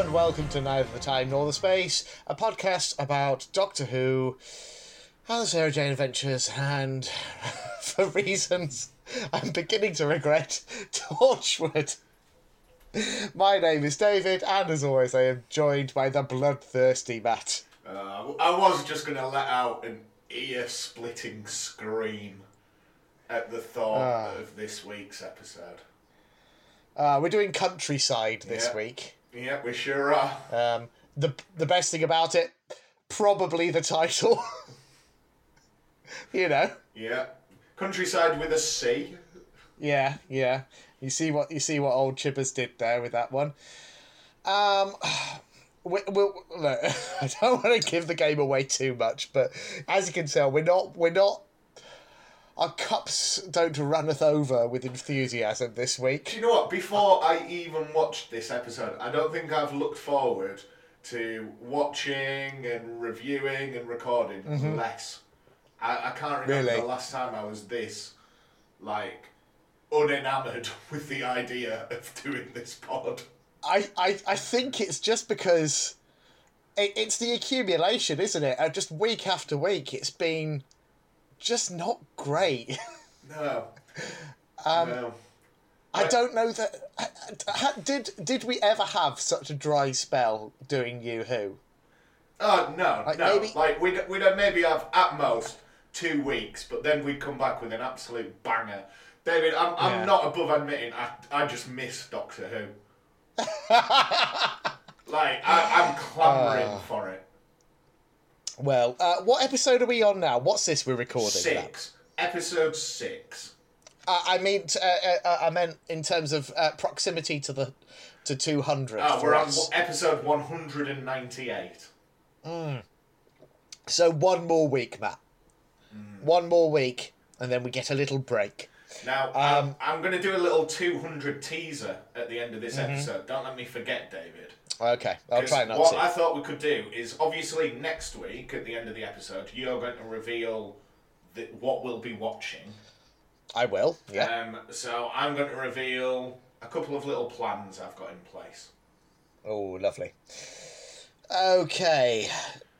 and welcome to Neither the Time Nor the Space, a podcast about Doctor Who and the Sarah Jane Adventures, and for reasons I'm beginning to regret, Torchwood. My name is David, and as always, I am joined by the bloodthirsty Matt. Uh, I was just going to let out an ear splitting scream at the thought Ah. of this week's episode. Uh, we're doing countryside this Yeah. week. Yeah, we sure are. Um, the the best thing about it, probably the title. you know. Yeah. Countryside with a C. Yeah, yeah. You see what you see what old Chippers did there with that one. Um, we, we, look, I don't want to give the game away too much, but as you can tell, we're not we're not. Our cups don't runneth over with enthusiasm this week. Do you know what? Before I even watched this episode, I don't think I've looked forward to watching and reviewing and recording less. I, I can't remember Mm-hmm. Really? the last time I was this, like, unenamoured with the idea of doing this pod. I, I, I think it's just because it, it's the accumulation, isn't it? Uh, just week after week, it's been just not great. No. Um, no. I don't know that. ha- ha- Did did we ever have such a dry spell doing You Who? Oh no, Like, no. maybe- Like we'd we'd maybe have at most two weeks, but then we'd come back with an absolute banger. David, I'm I'm Yeah. not above admitting I I just miss Doctor Who. like I, I'm clamouring Ah. for it. Well, uh, what episode are we on now? What's this we're recording? Six, episode six. Uh, I mean, t- uh, uh, I meant in terms of uh, proximity to the to two hundred. Oh, we're on episode 198. So one more week, Matt. One more week, and then we get a little break. Now Um, I'm, I'm going to do a little 200 teaser at the end of this Mm-hmm. episode. Don't let me forget, David. Okay, I'll try not what to. I thought we could do is obviously next week at the end of the episode, you're going to reveal the, what we'll be watching. I will. Yeah. Um, so I'm going to reveal a couple of little plans I've got in place. Oh, lovely. Okay,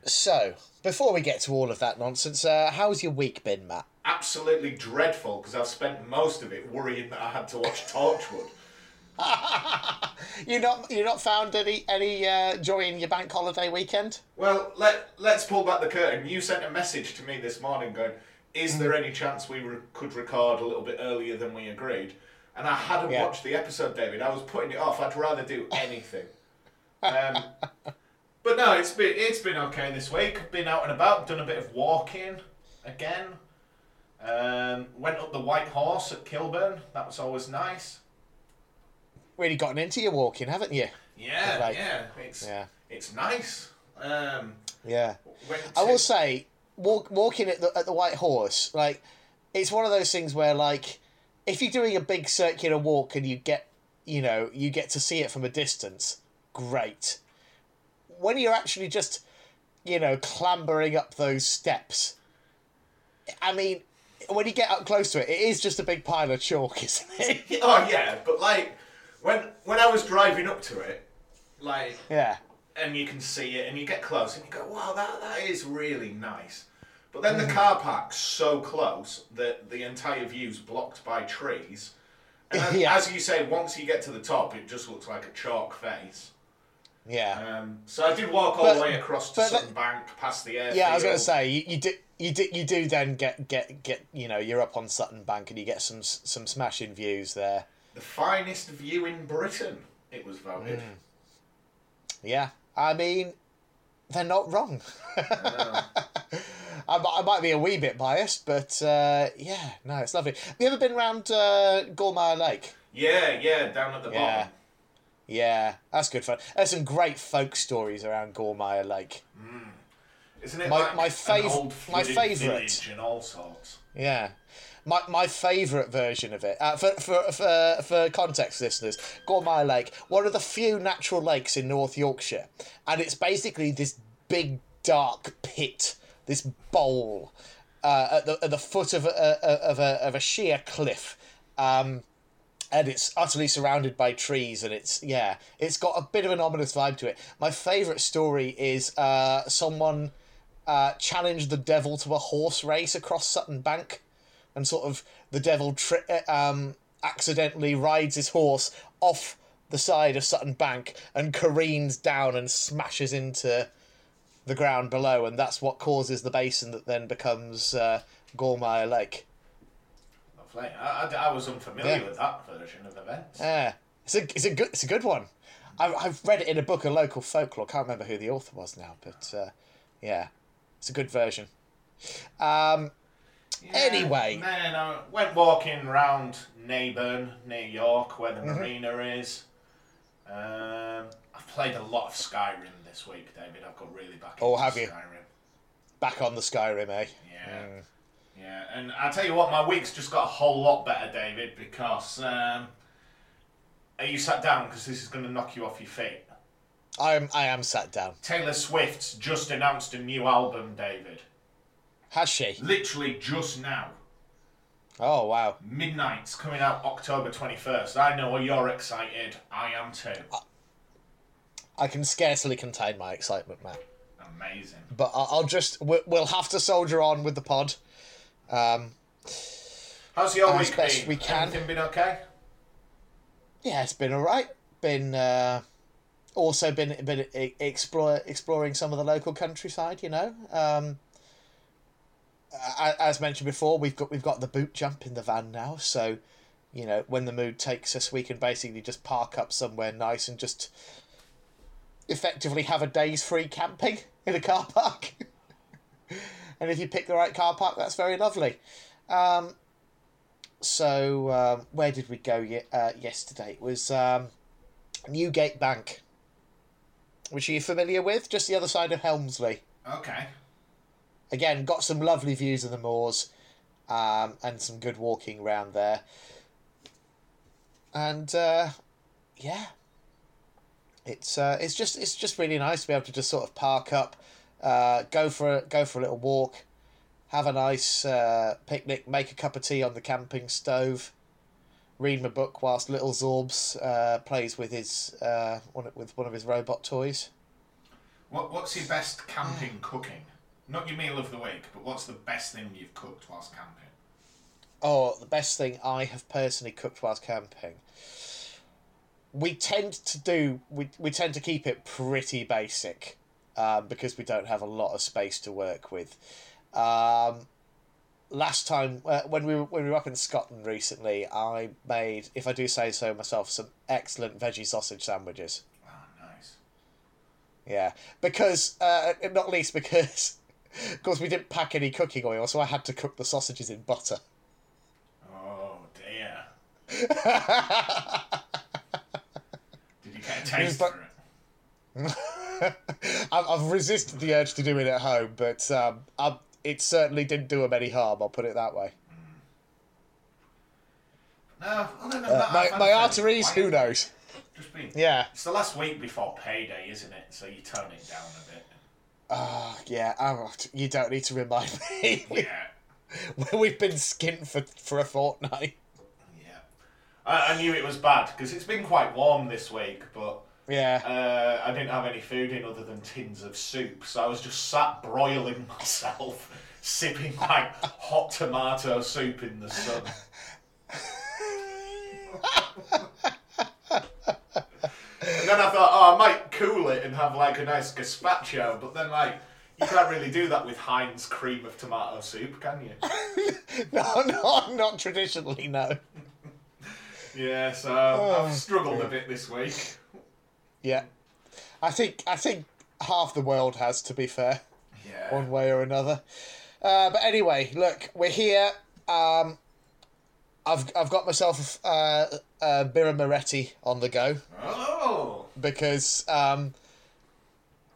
so before we get to all of that nonsense, uh, how's your week been, Matt? Absolutely dreadful because I've spent most of it worrying that I had to watch Torchwood. You not you not found any any uh, joy in your bank holiday weekend? Well, let let's pull back the curtain. You sent a message to me this morning going, "Is there any chance we re- could record a little bit earlier than we agreed?" And I hadn't Yeah. watched the episode, David. I was putting it off. I'd rather do anything. Um, but no, it's been it's been okay this week. Been out and about, done a bit of walking again. Um, went up the White Horse at Kilburn. That was always nice. Really gotten into your walking, haven't you? Yeah, Like- yeah, it's Yeah. it's nice. Um, Yeah. I will say, walk, walking at the at the White Horse, like it's one of those things where, like, if you're doing a big circular walk and you get, you know, you get to see it from a distance, great. When you're actually just, you know, clambering up those steps, I mean, when you get up close to it, it is just a big pile of chalk, isn't it? Oh yeah, but like when when I was driving up to it, like yeah. and you can see it and you get close and you go, wow, that that is really nice. But then the car park's so close that the entire view's blocked by trees. And as, Yeah. as you say, once you get to the top, it just looks like a chalk face. Yeah. Um, so I did walk all But- the way across to but Sutton Bank, past the airfield. Yeah, I was going to say you, you do you do you do then get get get you know you're up on Sutton Bank and you get some s- some smashing views there. The finest view in Britain. It was voted. Mm. Yeah, I mean they're not wrong. I, I might be a wee bit biased, but uh, yeah, no, it's lovely. Have you ever been round uh, Gormire Lake? yeah, yeah, down at the Yeah. bottom. Yeah, that's good fun. There's some great folk stories around Gormire Lake. Isn't it My- like my an fav- old my favourite. and all sorts? Yeah. My, my favourite version of it, uh, for, for, for, for context listeners, Gormire Lake, one of the few natural lakes in North Yorkshire. And it's basically this big, dark pit, this bowl uh, at, the, at the foot of a, of, a, of a sheer cliff. Um, and it's utterly surrounded by trees and it's yeah it's got a bit of an ominous vibe to it my favorite story is uh, someone uh, challenged the devil to a horse race across sutton bank and sort of the devil tri- um, accidentally rides his horse off the side of sutton bank and careens down and smashes into the ground below and that's what causes the basin that then becomes uh, gormire lake Lovely. I, I, I was unfamiliar Yeah. with that version of events. Yeah, it's a it's a good it's a good one. I, I've read it in a book of local folklore. I can't remember who the author was now, but uh, yeah, it's a good version. Um, Yeah. Anyway. Then I went walking round Naburn, near York, where Mm-hmm. the marina is. Um, I've played a lot of Skyrim this week, David. I've got really back Oh, into have you? Back on the Skyrim, eh? Yeah. Yeah, and I'll tell you what, my week's just got a whole lot better, David, because um, are you sat down? Because this is going to knock you off your feet. I'm I am sat down. Taylor Swift's just announced a new album, David. Has she? Literally just now. Oh wow. Midnights coming out October 21st. I know you're excited. I am too. I can scarcely contain my excitement, Matt. Amazing. But I- I'll just we- we'll have to soldier on with the pod. Um, How's your week best been? we can. Everything been okay? yeah, it's been all right. Been uh, also been been explore, exploring some of the local countryside. You know, um, as mentioned before, we've got we've got the boot jump in the van now. So, you know, when the mood takes us, we can basically just park up somewhere nice and just effectively have a day's free camping in a car park. and if you pick the right car park, that's very lovely. Um, so um, where did we go uh, yesterday? It was um, Newgate Bank, which are you familiar with? Just the other side of Helmsley. Okay. Again, got some lovely views of the moors, um, and some good walking around there. And uh, yeah, it's uh, it's just it's just really nice to be able to just sort of park up, uh, go for a, go for a little walk, have a nice uh, picnic, make a cup of tea on the camping stove, read my book whilst little Zorbs uh, plays with his uh, one with one of his robot toys. What, what's your best camping cooking? Not your meal of the week, but what's the best thing you've cooked whilst camping? Oh, the best thing I have personally cooked whilst camping. We tend to do we we tend to keep it pretty basic, um, because we don't have a lot of space to work with. Um, last time uh, when we were when we were up in Scotland recently, I made, if I do say so myself, some excellent veggie sausage sandwiches. Ah, nice. Yeah, because uh, not least because, of course, we didn't pack any cooking oil, so I had to cook the sausages in butter. Oh dear. Did you get a taste but- for it? I've, I've resisted the urge to do it at home, but um, it certainly didn't do him any harm. I'll put it that way. No, other than Uh, that, my my arteries, who knows? Just been. Yeah. It's the last week before payday, isn't it? So you tone it down a bit. Ah, yeah. oh, you don't need to remind me. We- Yeah. We've been skint for for a fortnight. Yeah. I, I knew it was bad because it's been quite warm this week, but Yeah. uh, I didn't have any food in other than tins of soup, so I was just sat broiling myself, sipping like hot tomato soup in the sun. and then I thought, oh, I might cool it and have like a nice gazpacho, but then like. You can't really do that with Heinz cream of tomato soup, can you? no, no, not traditionally. No. Yeah, so Oh, I've struggled a bit this week. Yeah. I think I think half the world has, to be fair. Yeah. one way or another. Uh, but anyway, look, we're here. Um, I've I've got myself uh, uh, Birra Moretti on the go Oh. because um,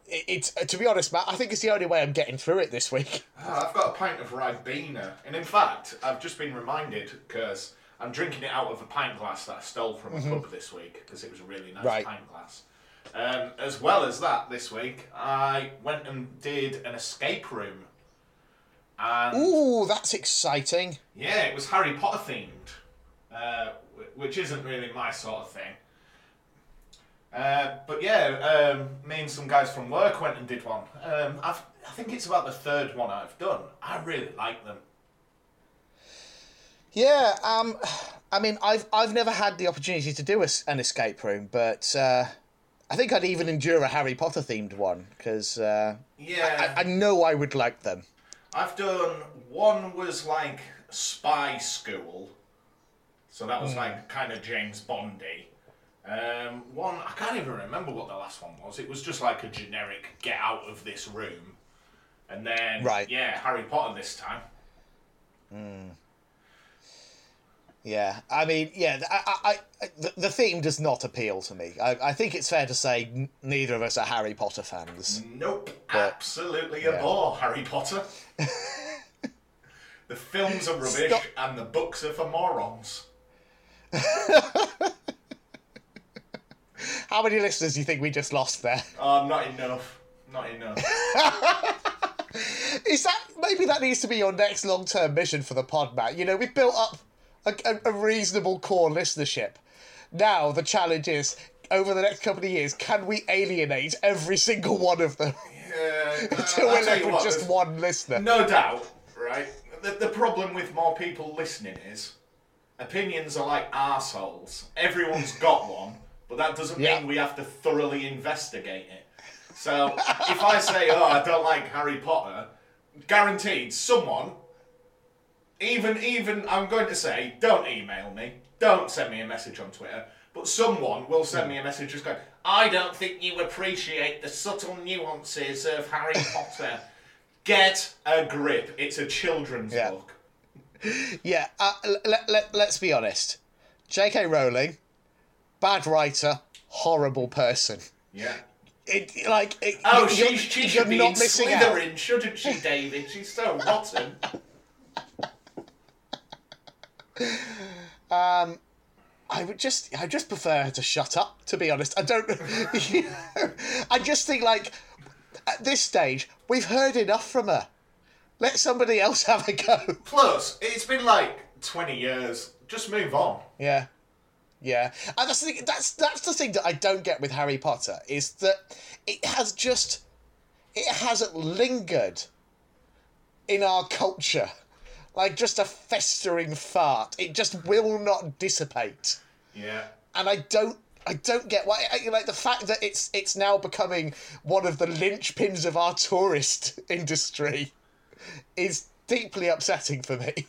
it, it's to be honest, Matt. I think it's the only way I'm getting through it this week. Ah, I've got a pint of Ribena, and in fact, I've just been reminded because I'm drinking it out of a pint glass that I stole from a pub this week because it was a really nice Mm-hmm. Right. pint glass. Um, as well as that, this week I went and did an escape room, and Ooh, that's exciting. yeah, it was Harry Potter themed. Uh, which isn't really my sort of thing. Uh, but yeah, um, me and some guys from work went and did one. Um, I've, I think it's about the third one I've done. I really like them. Yeah, um, I mean, I've I've never had the opportunity to do a, an escape room, but uh, I think I'd even endure a Harry Potter themed one because uh, Yeah, I, I know I would like them. I've done one was like spy school, so that was like kind of James Bondy. Um, one I can't even remember what the last one was. It was just like a generic get out of this room, and then Right. yeah, Harry Potter this time. Yeah, I mean, yeah, I, I, I the, the theme does not appeal to me. I, I think it's fair to say n- neither of us are Harry Potter fans. Nope, But- absolutely yeah. abhor Harry Potter. the films are rubbish, Stop. and the books are for morons. How many listeners do you think we just lost there? Oh, not enough. Not enough. Is that maybe that needs to be your next long term mission for the pod, Matt? You know, we've built up a, a, reasonable core listenership. Now the challenge is over the next couple of years, can we alienate every single one of them Yeah, uh, until we're left with just one listener? No doubt, right? The, the problem with more people listening is opinions are like arseholes. Everyone's got one, but that doesn't Yeah. mean we have to thoroughly investigate it. So if I say, oh, I don't like Harry Potter, guaranteed someone, even, even, I'm going to say, don't email me, don't send me a message on Twitter, but someone will send me a message just going, I don't think you appreciate the subtle nuances of Harry Potter. Get a grip. It's a children's Yeah. book. Yeah, uh, let, let, let's be honest. J.K. Rowling, bad writer, horrible person. Yeah. It, like, it, Oh, you're, she, she should be not in missing out. Slytherin, shouldn't she, David? She's so rotten. Um, I would just, I just prefer her to shut up. To be honest, I don't. you know, I just think like at this stage we've heard enough from her. Let somebody else have a go. Plus, it's been like 20 years. Just move on. Yeah, yeah. And that's the thing, that's that's the thing that I don't get with Harry Potter is that it has just it hasn't lingered in our culture like just a festering fart. It just will not dissipate. Yeah. and I don't I don't get why like the fact that it's it's now becoming one of the linchpins of our tourist industry is deeply upsetting for me.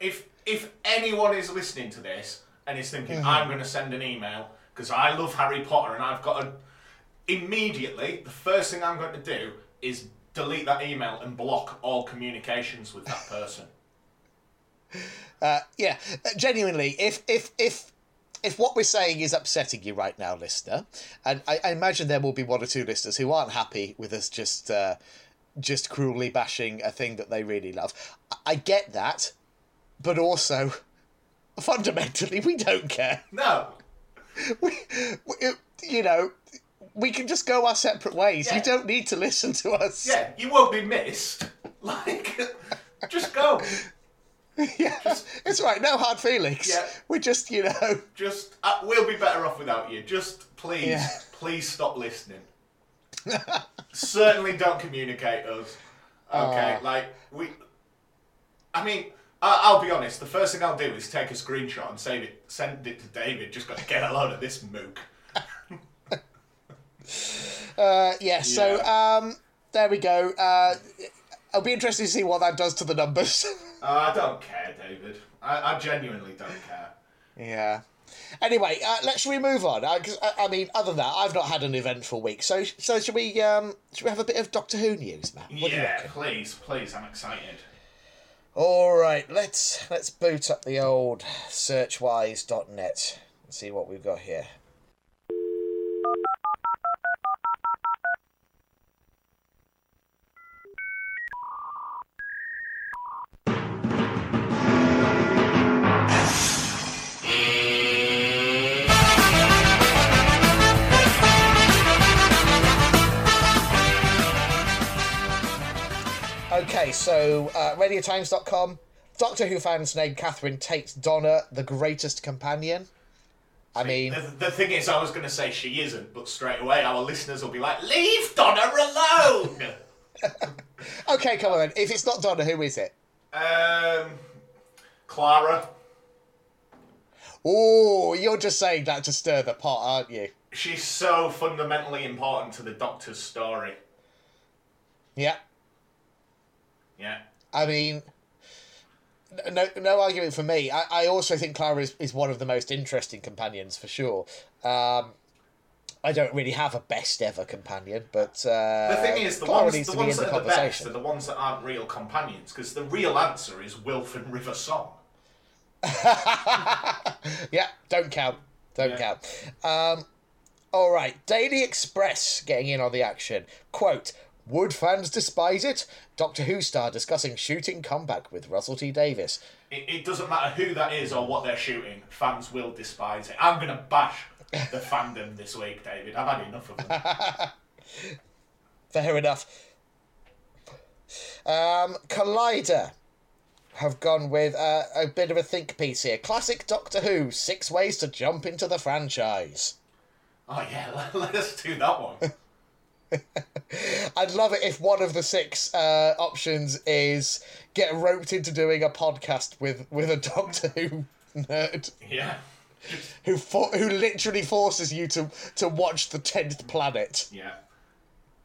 If if anyone is listening to this and is thinking, Mm-hmm. I'm going to send an email because I love Harry Potter and I've got to. Immediately, the first thing I'm going to do is delete that email and block all communications with that person. Uh, yeah, uh, genuinely, if if if if what we're saying is upsetting you right now, listener, and I, I imagine there will be one or two listeners who aren't happy with us just uh, just cruelly bashing a thing that they really love. I, I get that, but also fundamentally, we don't care. No. we, we, you know, we can just go our separate ways. Yeah. You don't need to listen to us. Yeah, you won't be missed. Like, just go. yeah. It's right. No hard feelings. Yeah. We're just, you know, Just, uh, we'll be better off without you. Just please, Yeah. please stop listening. Certainly don't communicate us. Okay, Ah. like we. I mean, I, I'll be honest. The first thing I'll do is take a screenshot and save it, send it to David. Just got to get a load of this mook. uh, yeah. So, um, there we go. Uh, I'll be interested to see what that does to the numbers. Uh, I don't care, David. I, I genuinely don't care. yeah. Anyway, uh, let's we move on? Uh, 'cause, I, I mean, other than that, I've not had an eventful week. So, so should we? Um, should we have a bit of Doctor Who news, Matt? What yeah, please, please. I'm excited. All right, let's let's boot up the old searchwise.net and see what we've got here. Okay, so uh, radiotimes.com. Doctor Who fans named Catherine Tate Donna the greatest companion. I mean, The, the thing is, I was going to say she isn't, but straight away our listeners will be like, "Leave Donna alone." okay, come on then. If it's not Donna, who is it? um, Clara. Oh, you're just saying that to stir the pot, aren't you? She's so fundamentally important to the Doctor's story. Yeah. Yeah. I mean, no, no argument for me. I, I also think Clara is, is one of the most interesting companions for sure. Um, I don't really have a best ever companion, but uh, The thing is, the Clara ones, the ones in the that are the best are the ones that aren't real companions, because the real answer is Wilf and River Song. yeah, don't count. Don't Yeah. count. Um, all right, Daily Express getting in on the action. Quote. Would fans despise it? Doctor Who star discussing shooting comeback with Russell T Davies. It, it doesn't matter who that is or what they're shooting, fans will despise it. I'm going to bash the fandom this week, David. I've had enough of them. Fair enough. Um, Collider have gone with uh, a bit of a think piece here. Classic Doctor Who: Six Ways to Jump into the Franchise. oh, yeah, let, let us do that one. I'd love it if one of the six uh, options is get roped into doing a podcast with with a Doctor Who nerd Yeah. who for, who literally forces you to to watch the tenth planet. Yeah.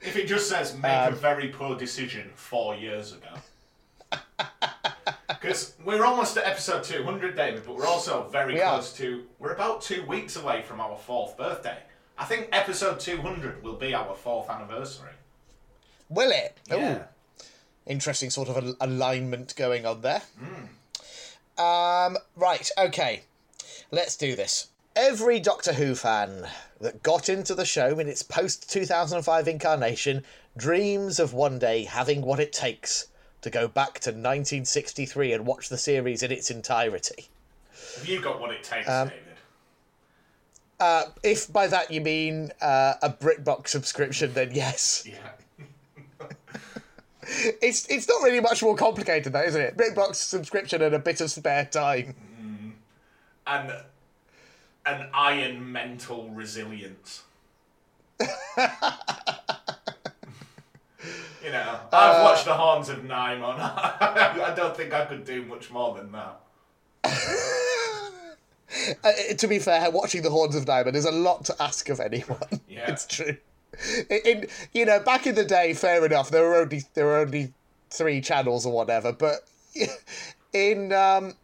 If it just says make Um, a very poor decision four years ago. Because we're almost at episode 200, David, but we're also very We are. close to. We're about two weeks away from our fourth birthday. I think episode 200 will be our fourth anniversary. Will it? Ooh. Interesting sort of al- alignment going on there. Hmm. Um, right, okay, let's do this. Every Doctor Who fan that got into the show in its post 2005 incarnation dreams of one day having what it takes to go back to 1963 and watch the series in its entirety. Have you got what it takes, Um, David? Uh, if by that you mean uh, a BritBox subscription, then yes. Yeah. It's it's not really much more complicated, though, isn't it? BritBox subscription and a bit of spare time. And an iron mental resilience. you know, I've Uh, watched The Horns of Nimon. I don't think I could do much more than that. Uh, to be fair, watching the Horns of Nimon is a lot to ask of anyone. Yeah. It's true. In, in you know, back in the day, fair enough. There were only there were only three channels or whatever, but in um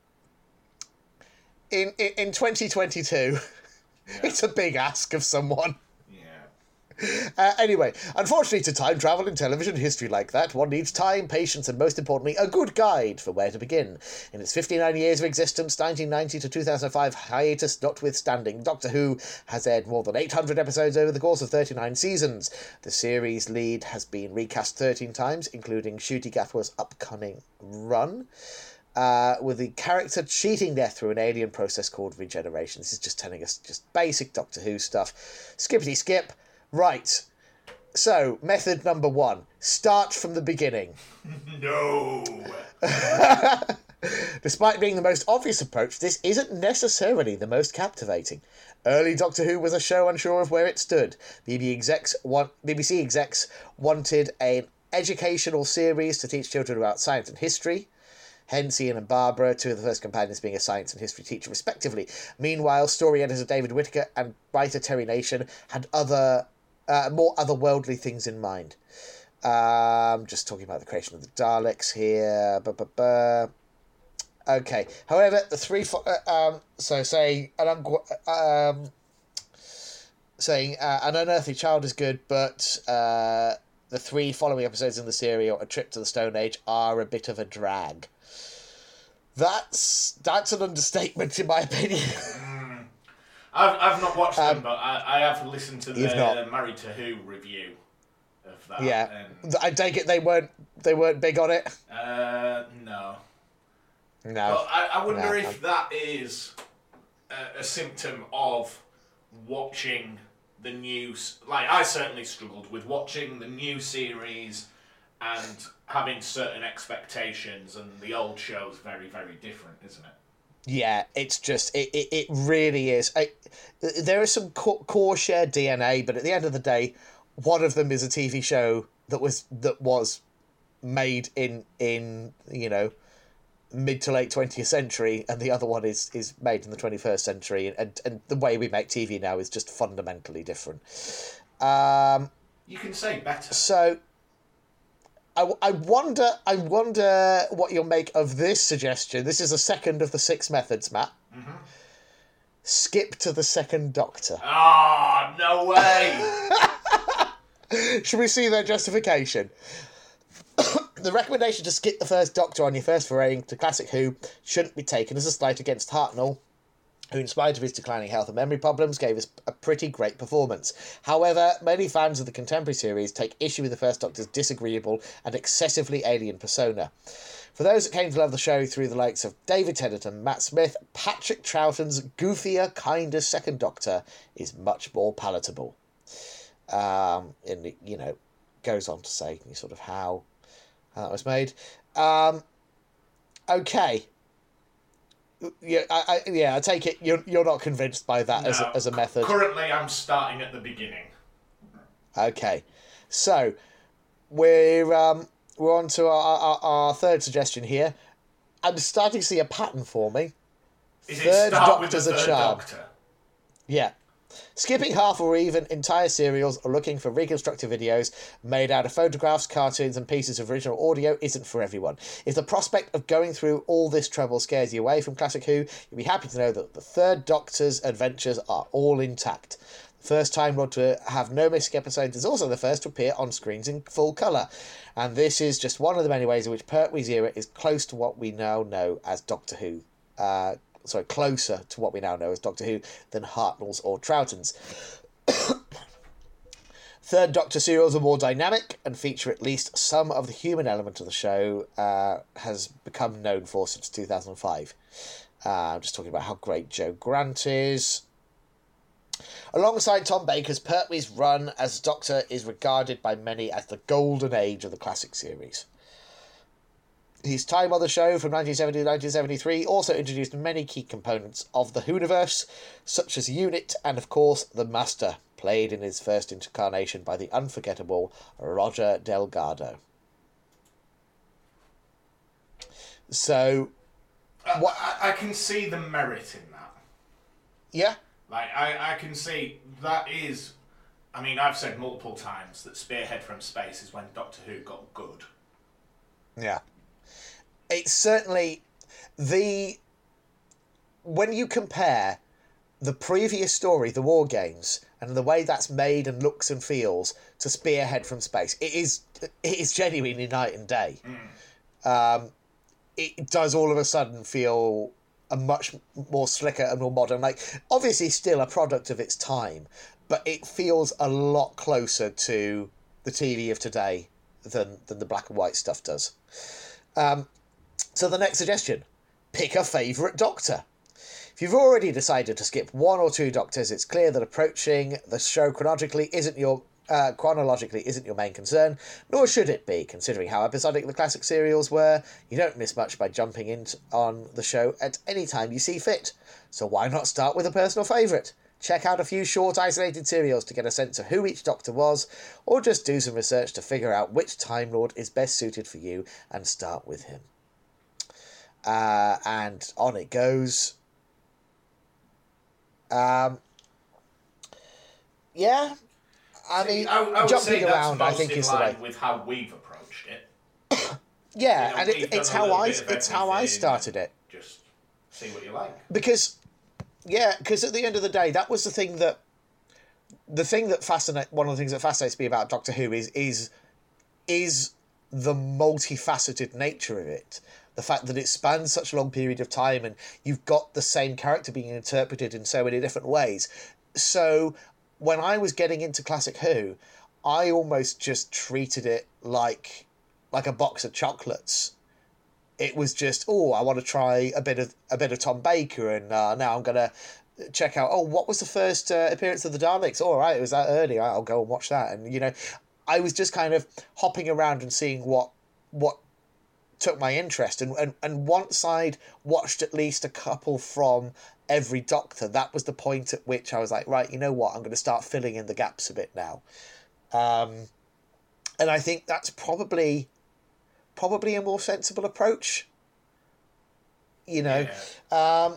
in in, in twenty twenty two, it's a big ask of someone. Uh, anyway, unfortunately, to time travel in television history like that, one needs time, patience, and most importantly, a good guide for where to begin. In its 59 years of existence, 1990 to 2005 hiatus notwithstanding, Doctor Who has aired more than 800 episodes over the course of 39 seasons. The series lead has been recast 13 times, including Ncuti Gatwa's upcoming run. Uh, with the character cheating death through an alien process called regeneration. This is just telling us just basic Doctor Who stuff. Skippity skip. Right. So, method number one start from the beginning. No. Despite being the most obvious approach, this isn't necessarily the most captivating. Early Doctor Who was a show unsure of where it stood. BBC execs, want, BBC execs wanted an educational series to teach children about science and history. Hence, Ian and Barbara, two of the first companions, being a science and history teacher, respectively. Meanwhile, story editor David Whitaker and writer Terry Nation had other, uh, more otherworldly things in mind. Um, just talking about the creation of the Daleks here. Okay. However, the three. Uh, um, so saying an unqu- um, saying uh, an unearthly child is good, but uh, the three following episodes in the series, A Trip to the Stone Age, are a bit of a drag. That's that's an understatement, in my opinion. I've, I've not watched them, but I, I have listened to Um, the. Married to Who review of that. yeah, And, I take it they weren't they weren't big on it. uh, no. No. But I, I wonder No, if that is a, a symptom of watching the news. Like, I certainly struggled with watching the new series and having certain expectations, and the old show's very, very different, isn't it? Yeah, it's just it, it, it really is. I, there is some core, core shared DNA, but at the end of the day, one of them is a TV show that was that was made in in you know mid to late 20th century and the other one is is made in the 21st century and and the way we make TV now is just fundamentally different um You can say better. so I, I wonder I wonder what you'll make of this suggestion. This is the second of the six methods Matt. Skip to the second doctor. Ah, no way. Should we see their justification? the recommendation to skip the first Doctor on your first foray into Classic Who shouldn't be taken as a slight against Hartnell, who, in spite of his declining health and memory problems, gave us a pretty great performance. However, many fans of the contemporary series take issue with the first Doctor's disagreeable and excessively alien persona. For those that came to love the show through the likes of David Tennant and Matt Smith, Patrick Troughton's goofier, kinder second Doctor is much more palatable um, and you know goes on to say sort of how, how that was made. Um, okay. Yeah, I, I, yeah, I take it you're you're not convinced by that as a, as a method. Currently, I'm starting at the beginning. Okay, so we're um, we're on to our, our, our third suggestion here. I'm starting to see a pattern forming. Is Third it start with the Doctor's a charm. Doctor? Yeah. Skipping half or even entire serials or looking for reconstructed videos made out of photographs, cartoons, and pieces of original audio isn't for everyone. If the prospect of going through all this trouble scares you away from Classic Who, you'll be happy to know that the third Doctor's adventures are all intact. The first Time Lord to have no missing episodes is also the first to appear on screens in full colour. And this is just one of the many ways in which Pertwee's era is close to what we now know as Doctor Who. Uh, sorry, closer to what we now know as Doctor Who than Hartnell's or Troughton's. Third Doctor serials are more dynamic and feature at least some of the human element of the show uh, has become known for since 2005. Uh, I'm just talking about how great Jo Grant is. Alongside Tom Baker's Pertwee's run as Doctor is regarded by many as the golden age of the classic series. His time on the show from 1970 to 1973 also introduced many key components of the Whoniverse, such as Unit and, of course, the Master, played in his first incarnation by the unforgettable Roger Delgado. So, I- What- I, I can see the merit in that. yeah, Like I, I can see that is. I mean, I've said multiple times that Spearhead from Space is when Doctor Who got good. Yeah. It's certainly the when you compare the previous story, the War Games, and the way that's made and looks and feels to Spearhead from Space, it is it is genuinely night and day. Um, it does all of a sudden feel a much more slicker and more modern. Like obviously still a product of its time, but it feels a lot closer to the TV of today than than the black and white stuff does. Um, so the next suggestion: pick a favourite Doctor. If you've already decided to skip one or two Doctors, it's clear that approaching the show chronologically isn't your uh, chronologically isn't your main concern, nor should it be, considering how episodic the classic serials were. You don't miss much by jumping in on the show at any time you see fit. So why not start with a personal favourite? Check out a few short isolated serials to get a sense of who each Doctor was, or just do some research to figure out which Time Lord is best suited for you and start with him. Uh, and on it goes. Um, yeah, I mean, I, I jumping around, I think in is the way. with how we've approached it. Yeah, You know, and it, it's how I it's how I started it Just see what you like. because yeah, because at the end of the day, that was the thing that the thing that fascinate one of the things that fascinates me about Doctor Who is is is the multifaceted nature of it. The fact that it spans such a long period of time and you've got the same character being interpreted in so many different ways. So when I was getting into classic Who, I almost just treated it like like a box of chocolates. It was just, oh, I want to try a bit of a bit of Tom Baker, and uh, now I'm gonna check out. Oh, what was the first uh, appearance of the Daleks? All right, it was that early. I'll go and watch that. And you know, I was just kind of hopping around and seeing what what took my interest. And, and, and once I'd watched at least a couple from every Doctor, that was the point at which I was like, right, you know what, I'm going to start filling in the gaps a bit now. Um, and I think that's probably probably a more sensible approach. You know, Yeah. um,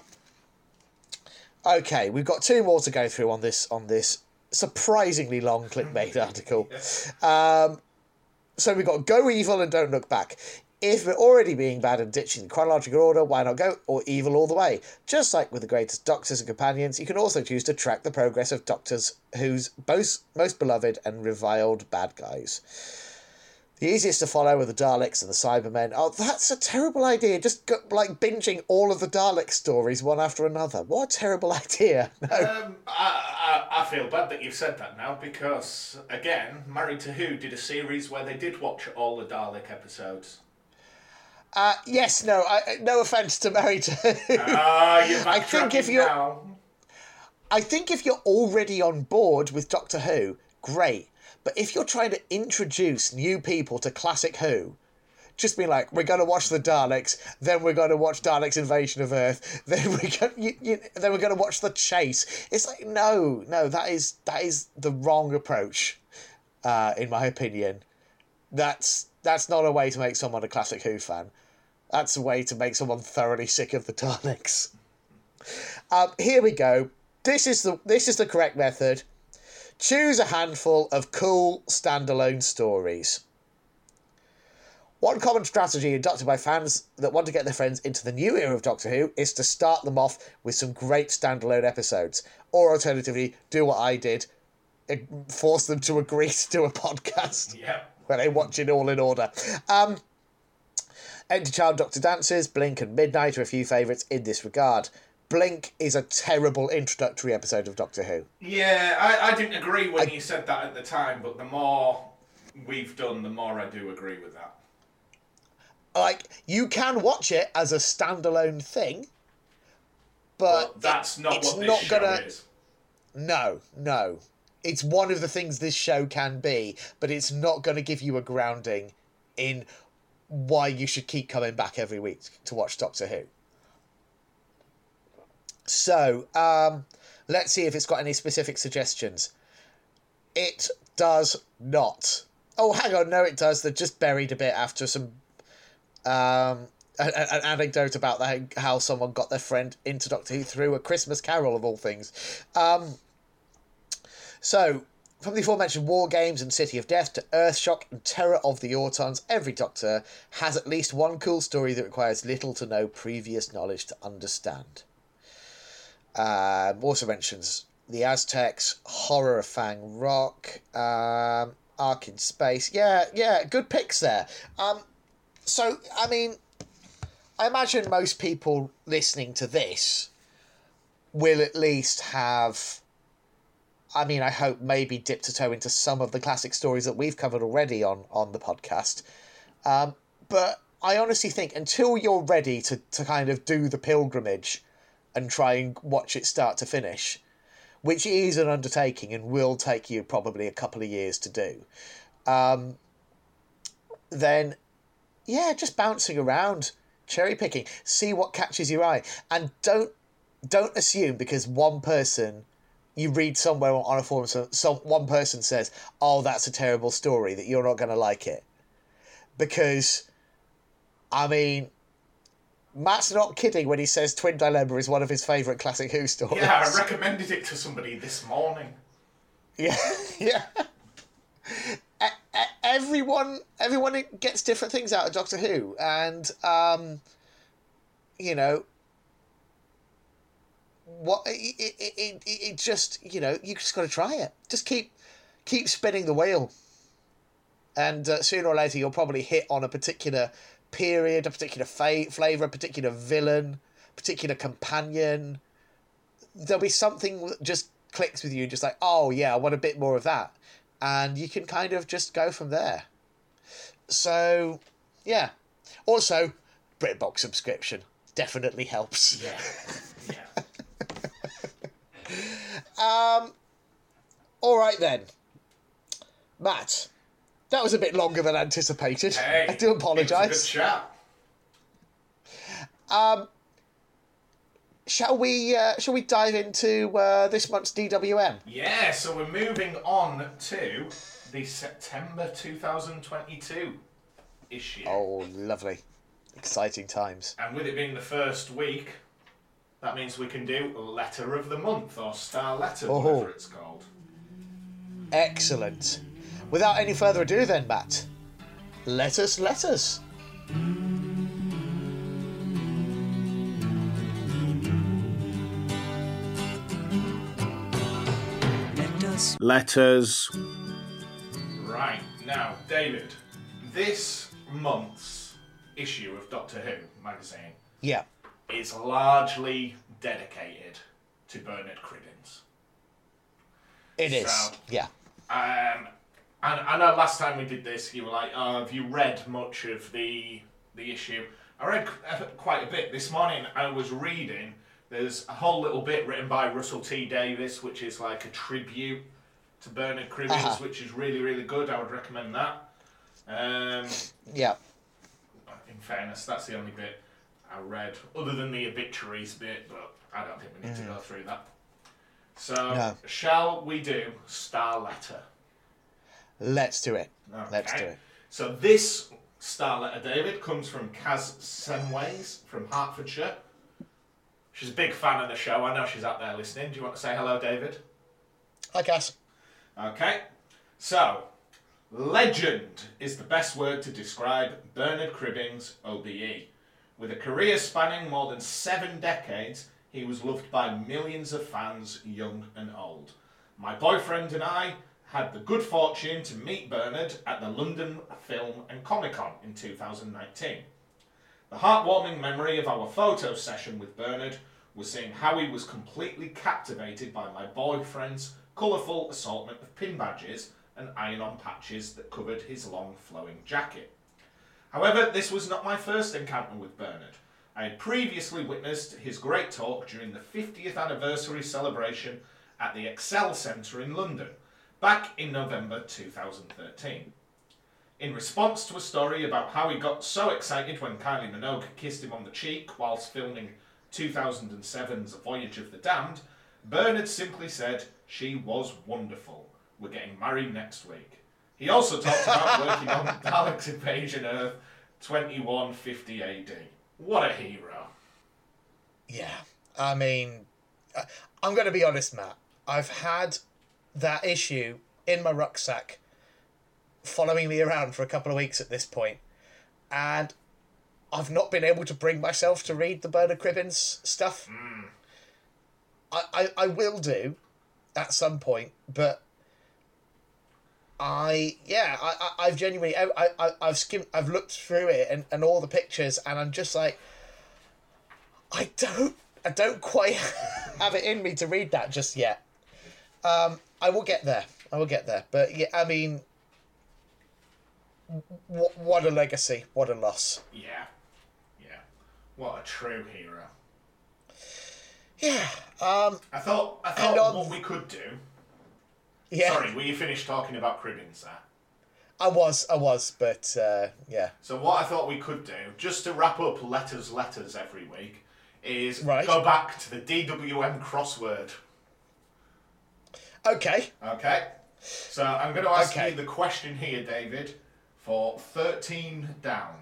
okay, we've got two more to go through on this on this surprisingly long clickbait article. Um, so we've got go evil and don't look back. If we're already being bad and ditching the chronological order, why not go or evil all the way? Just like with the greatest doctors and companions, you can also choose to track the progress of Doctors Who's most most beloved and reviled bad guys. The easiest to follow are the Daleks and the Cybermen. Oh, that's a terrible idea. Just go, like binging all of the Dalek stories one after another. What a terrible idea. No. Um, I, I, I feel bad that you've said that now because, again, Married to Who did a series where they did watch all the Dalek episodes. Uh, yes, no, I, no offence to to Ah, you're I think if you're- now. I think if you're already on board with Doctor Who, great. But if you're trying to introduce new people to classic Who, just be like, we're going to watch the Daleks, then we're going to watch Daleks Invasion of Earth, then we're going, you, you, then we're going to watch the Chase. It's like no, no, that is that is the wrong approach, uh, in my opinion. That's that's not a way to make someone a classic Who fan. That's a way to make someone thoroughly sick of the Daleks. Um, here we go. This is the this is the correct method. Choose a handful of cool standalone stories. One common strategy adopted by fans that want to get their friends into the new era of Doctor Who is to start them off with some great standalone episodes, or alternatively, do what I did, force them to agree to do a podcast Yeah. where they watch it all in order. Um, Empty Child Doctor Dances, Blink, and Midnight are a few favourites in this regard. Blink is a terrible introductory episode of Doctor Who. Yeah, I, I didn't agree when you said that at the time, but the more we've done, the more I do agree with that. Like, you can watch it as a standalone thing, but But that's not it's what this not show gonna- is. no, no. It's one of the things this show can be, but it's not going to give you a grounding in why you should keep coming back every week to watch Doctor Who. So, um, let's see if it's got any specific suggestions. It does not. Oh, hang on, no, it does. They're just buried a bit after some um, an, an anecdote about that, how someone got their friend into Doctor Who through a Christmas Carol of all things. Um, so, from the aforementioned War Games and City of Death to Earthshock and Terror of the Autons, every Doctor has at least one cool story that requires little to no previous knowledge to understand. Um, also mentions the Aztecs, Horror of Fang Rock, um, Ark in Space. Yeah, yeah, good picks there. Um, so, I mean, I imagine most people listening to this will at least have. I mean, I hope maybe dip to toe into some of the classic stories that we've covered already on, on the podcast. Um, but I honestly think until you're ready to, to kind of do the pilgrimage and try and watch it start to finish, which is an undertaking and will take you probably a couple of years to do, um, then yeah, just bouncing around, cherry picking, see what catches your eye, and don't don't assume because one person you read somewhere on a forum so, some one person says, "Oh, that's a terrible story," that you're not going to like it, because, I mean. Matt's not kidding when he says Twin Dilemma is one of his favourite classic Who stories. Yeah, I recommended it to somebody this morning. Yeah, yeah. Everyone, everyone gets different things out of Doctor Who, and um, you know, what it, it, it, it, just you know you just got to try it. Just keep keep spinning the wheel, and uh, sooner or later you'll probably hit on a particular period, a particular fa- flavor, a particular villain, particular companion. There'll be something that just clicks with you, just like, oh yeah, I want a bit more of that, and you can kind of just go from there. So, yeah. Also, BritBox subscription definitely helps. Yeah. yeah. Um, all right then, Matt. That was a bit longer than anticipated. Hey, I do It was a apologise. good chat. Um, shall we? Uh, shall we dive into uh, this month's DWM? Yeah, so we're moving on to the September 2022 issue. Oh, lovely, exciting times. And with it being the first week, that means we can do letter of the month or star letter, Oh. whatever it's called. Excellent. Without any further ado, then, Matt, let us let us. Let us Letters. Right, now, David, this month's issue of Doctor Who magazine Yeah. Is largely dedicated to Bernard Cribbins. It is. So- Yeah. Um, and I know last time we did this, you were like, "Oh, have you read much of the the issue?" I read quite a bit this morning. I was reading. There's a whole little bit written by Russell T Davies, which is like a tribute to Bernard Cribbins, Uh-huh. which is really, really good. I would recommend that. Um, Yeah. in fairness, that's the only bit I read, other than the obituaries bit, but I don't think we need to go through that. So, Mm. No. shall we do Star Letter? Let's do it. Let's do it. So this star letter, David, comes from Kaz Semways from Hertfordshire. She's a big fan of the show. I know she's out there listening. Do you want to say hello, David? Hi, Cass. Okay. So, legend is the best word to describe Bernard Cribbins, OBE. With a career spanning more than seven decades, he was loved by millions of fans, young and old. My boyfriend and I had the good fortune to meet Bernard at the London Film and Comic Con in 2019. The heartwarming memory of our photo session with Bernard was seeing how he was completely captivated by my boyfriend's colourful assortment of pin badges and iron on patches that covered his long flowing jacket. However, this was not my first encounter with Bernard. I had previously witnessed his great talk during the 50th anniversary celebration at the Excel Centre in London, back in November 2013. In response to a story about how he got so excited when Kylie Minogue kissed him on the cheek whilst filming 2007's Voyage of the Damned, Bernard simply said, She was wonderful. We're getting married next week. He also talked about working on the Dalek's Invasion Earth 2150 AD. What a hero. Yeah. I mean, I'm going to be honest, Matt. I've had that issue in my rucksack following me around for a couple of weeks at this point, and I've not been able to bring myself to read the Bernard Cribbins stuff. Hmm. I, I, I will do at some point, but I yeah I, I I've genuinely I, I I've skimmed I've looked through it and, and all the pictures and I'm just like I don't I don't quite have it in me to read that just yet. Um, I will get there. I will get there. But yeah, I mean, w- what a legacy! What a loss! Yeah. Yeah. What a true hero. Yeah. Um. I thought I thought on- what we could do. Yeah. Sorry, were you finished talking about Cribbins, sir? I was. I was. But uh, yeah. So what I thought we could do, just to wrap up letters, letters every week, is Right. go back to the DWM crossword. Okay. Okay. So I'm going to ask Okay. you the question here, David, for 13 down.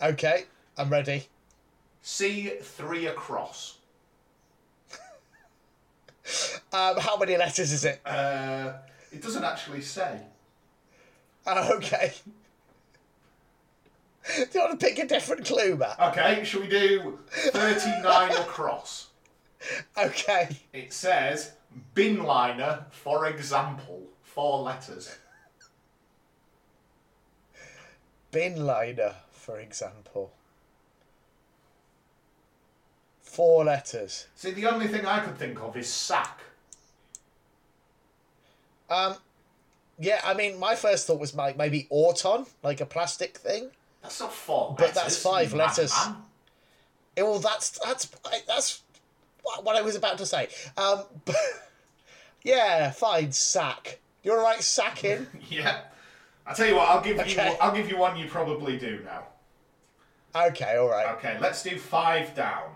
Okay. I'm ready. See three across. Um. How many letters is it? Uh, it doesn't actually say. Oh, okay. Do you want to pick a different clue, Matt? Okay, shall we do 39 across? Okay. It says bin liner, for example, four letters. Bin liner, for example. Four letters. See, the only thing I could think of is sack. Um, yeah, I mean, my first thought was like maybe auton, like a plastic thing. That's not four But letters. that's five you letters. Eh, Well, that's that's that's what I was about to say. Um, but, yeah, fine, sack. You're right, sacking. Yeah. I tell you what, I'll give you Okay. I'll give you one you probably do now. Okay, all right. Okay, let's do five down.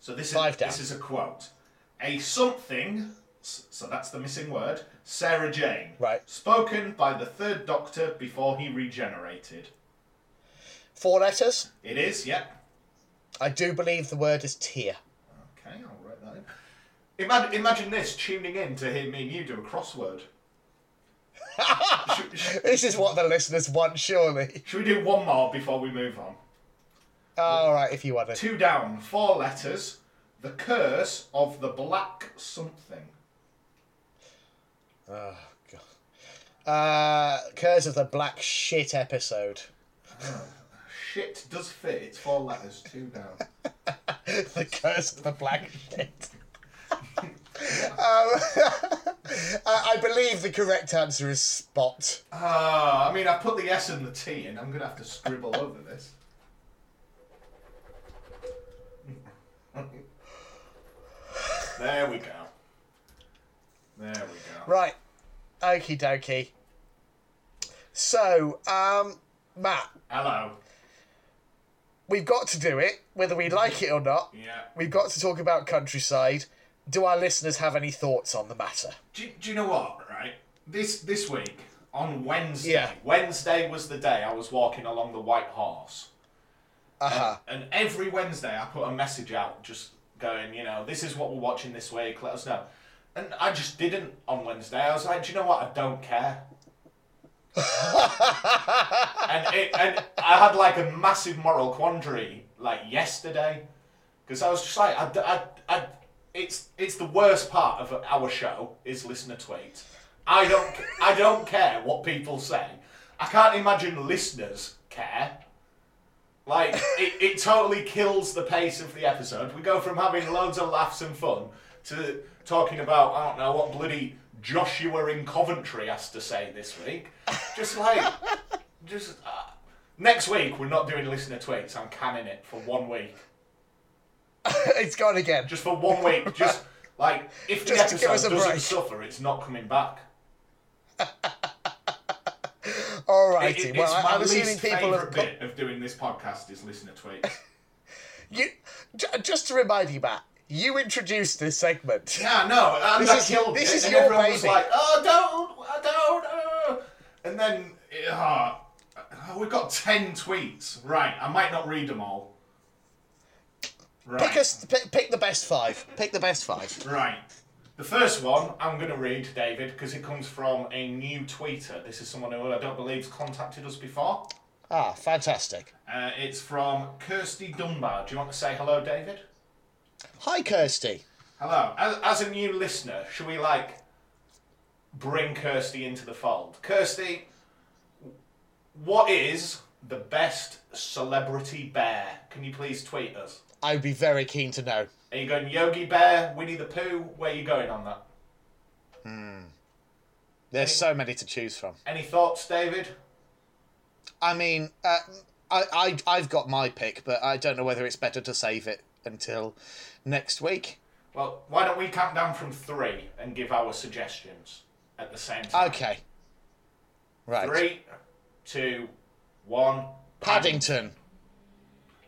So this Five is down. this is a quote. A something, so that's the missing word. Sarah Jane. Right. Spoken by the third Doctor before he regenerated. Four letters. It is, yeah. I do believe the word is tear. Okay, I'll write that in. Imagine, imagine this tuning in to hear me and you do a crossword. should, should- This is what the listeners want, surely. should we do one more before we move on? All right, if you want to. Two down, four letters. The curse of the black something. Oh god. Uh, Curse of the Black Shit episode. Shit does fit. It's four letters. Two down. the Curse of the Black Shit. um, I I believe the correct answer is spot. Ah, I mean, I put the S and the T in. I'm gonna have to scribble over this. There we go. There we go. Right. Okie dokie. So, um, Matt, Hello. we've got to do it, whether we like it or not. Yeah. We've got to talk about countryside. Do our listeners have any thoughts on the matter? Do, do you know what? Right. This this week on Wednesday. Yeah. Wednesday was the day I was walking along the White Horse. Uh huh. And every Wednesday, I put a message out just going, you know, this is what we're watching this week, let us know. And I just didn't on Wednesday. I was like, do you know what? I don't care. and, it, and I had like a massive moral quandary like yesterday because I was just like, I, I, I, it's it's the worst part of our show is listener tweets. I don't I don't care what people say. I can't imagine listeners care. Like it, it totally kills the pace of the episode. We go from having loads of laughs and fun to talking about I don't know what bloody Joshua in Coventry has to say this week. Just like just uh, next week we're not doing listener tweets. I'm canning it for one week. it's gone again. Just for one week. Just like if the Just episode doesn't break. suffer, it's not coming back. All righty. it- well, my I'm assuming least people have. bit of doing this podcast is listener tweets. You, j- just to remind you, Matt, you introduced this segment. Yeah, no, and This I is- killed this it, is and your everyone was baby. like, "Oh, don't, I don't," uh," and then uh, we've got ten tweets. Right, I might not read them all. Right, Pick us. Pick, pick the best five. Pick the best five. right. The first one I'm going to read, David, because it comes from a new tweeter. This is someone who I don't believe has contacted us before. Ah, fantastic. Uh, it's from Kirsty Dunbar. Do you want to say hello, David? Hi, Kirsty. Hello. As, as a new listener, should we like bring Kirsty into the fold? Kirsty, what is the best celebrity bear? Can you please tweet us? I'd be very keen to know. Are you going Yogi Bear, Winnie the Pooh? Where are you going on that? There's so many to choose from. Any thoughts, David? I mean, uh, I, I, I've got my pick, but I don't know whether it's better to save it until next week. Well, why don't we count down from three and give our suggestions at the same time? Okay. Right. Three, two, one. Paddington.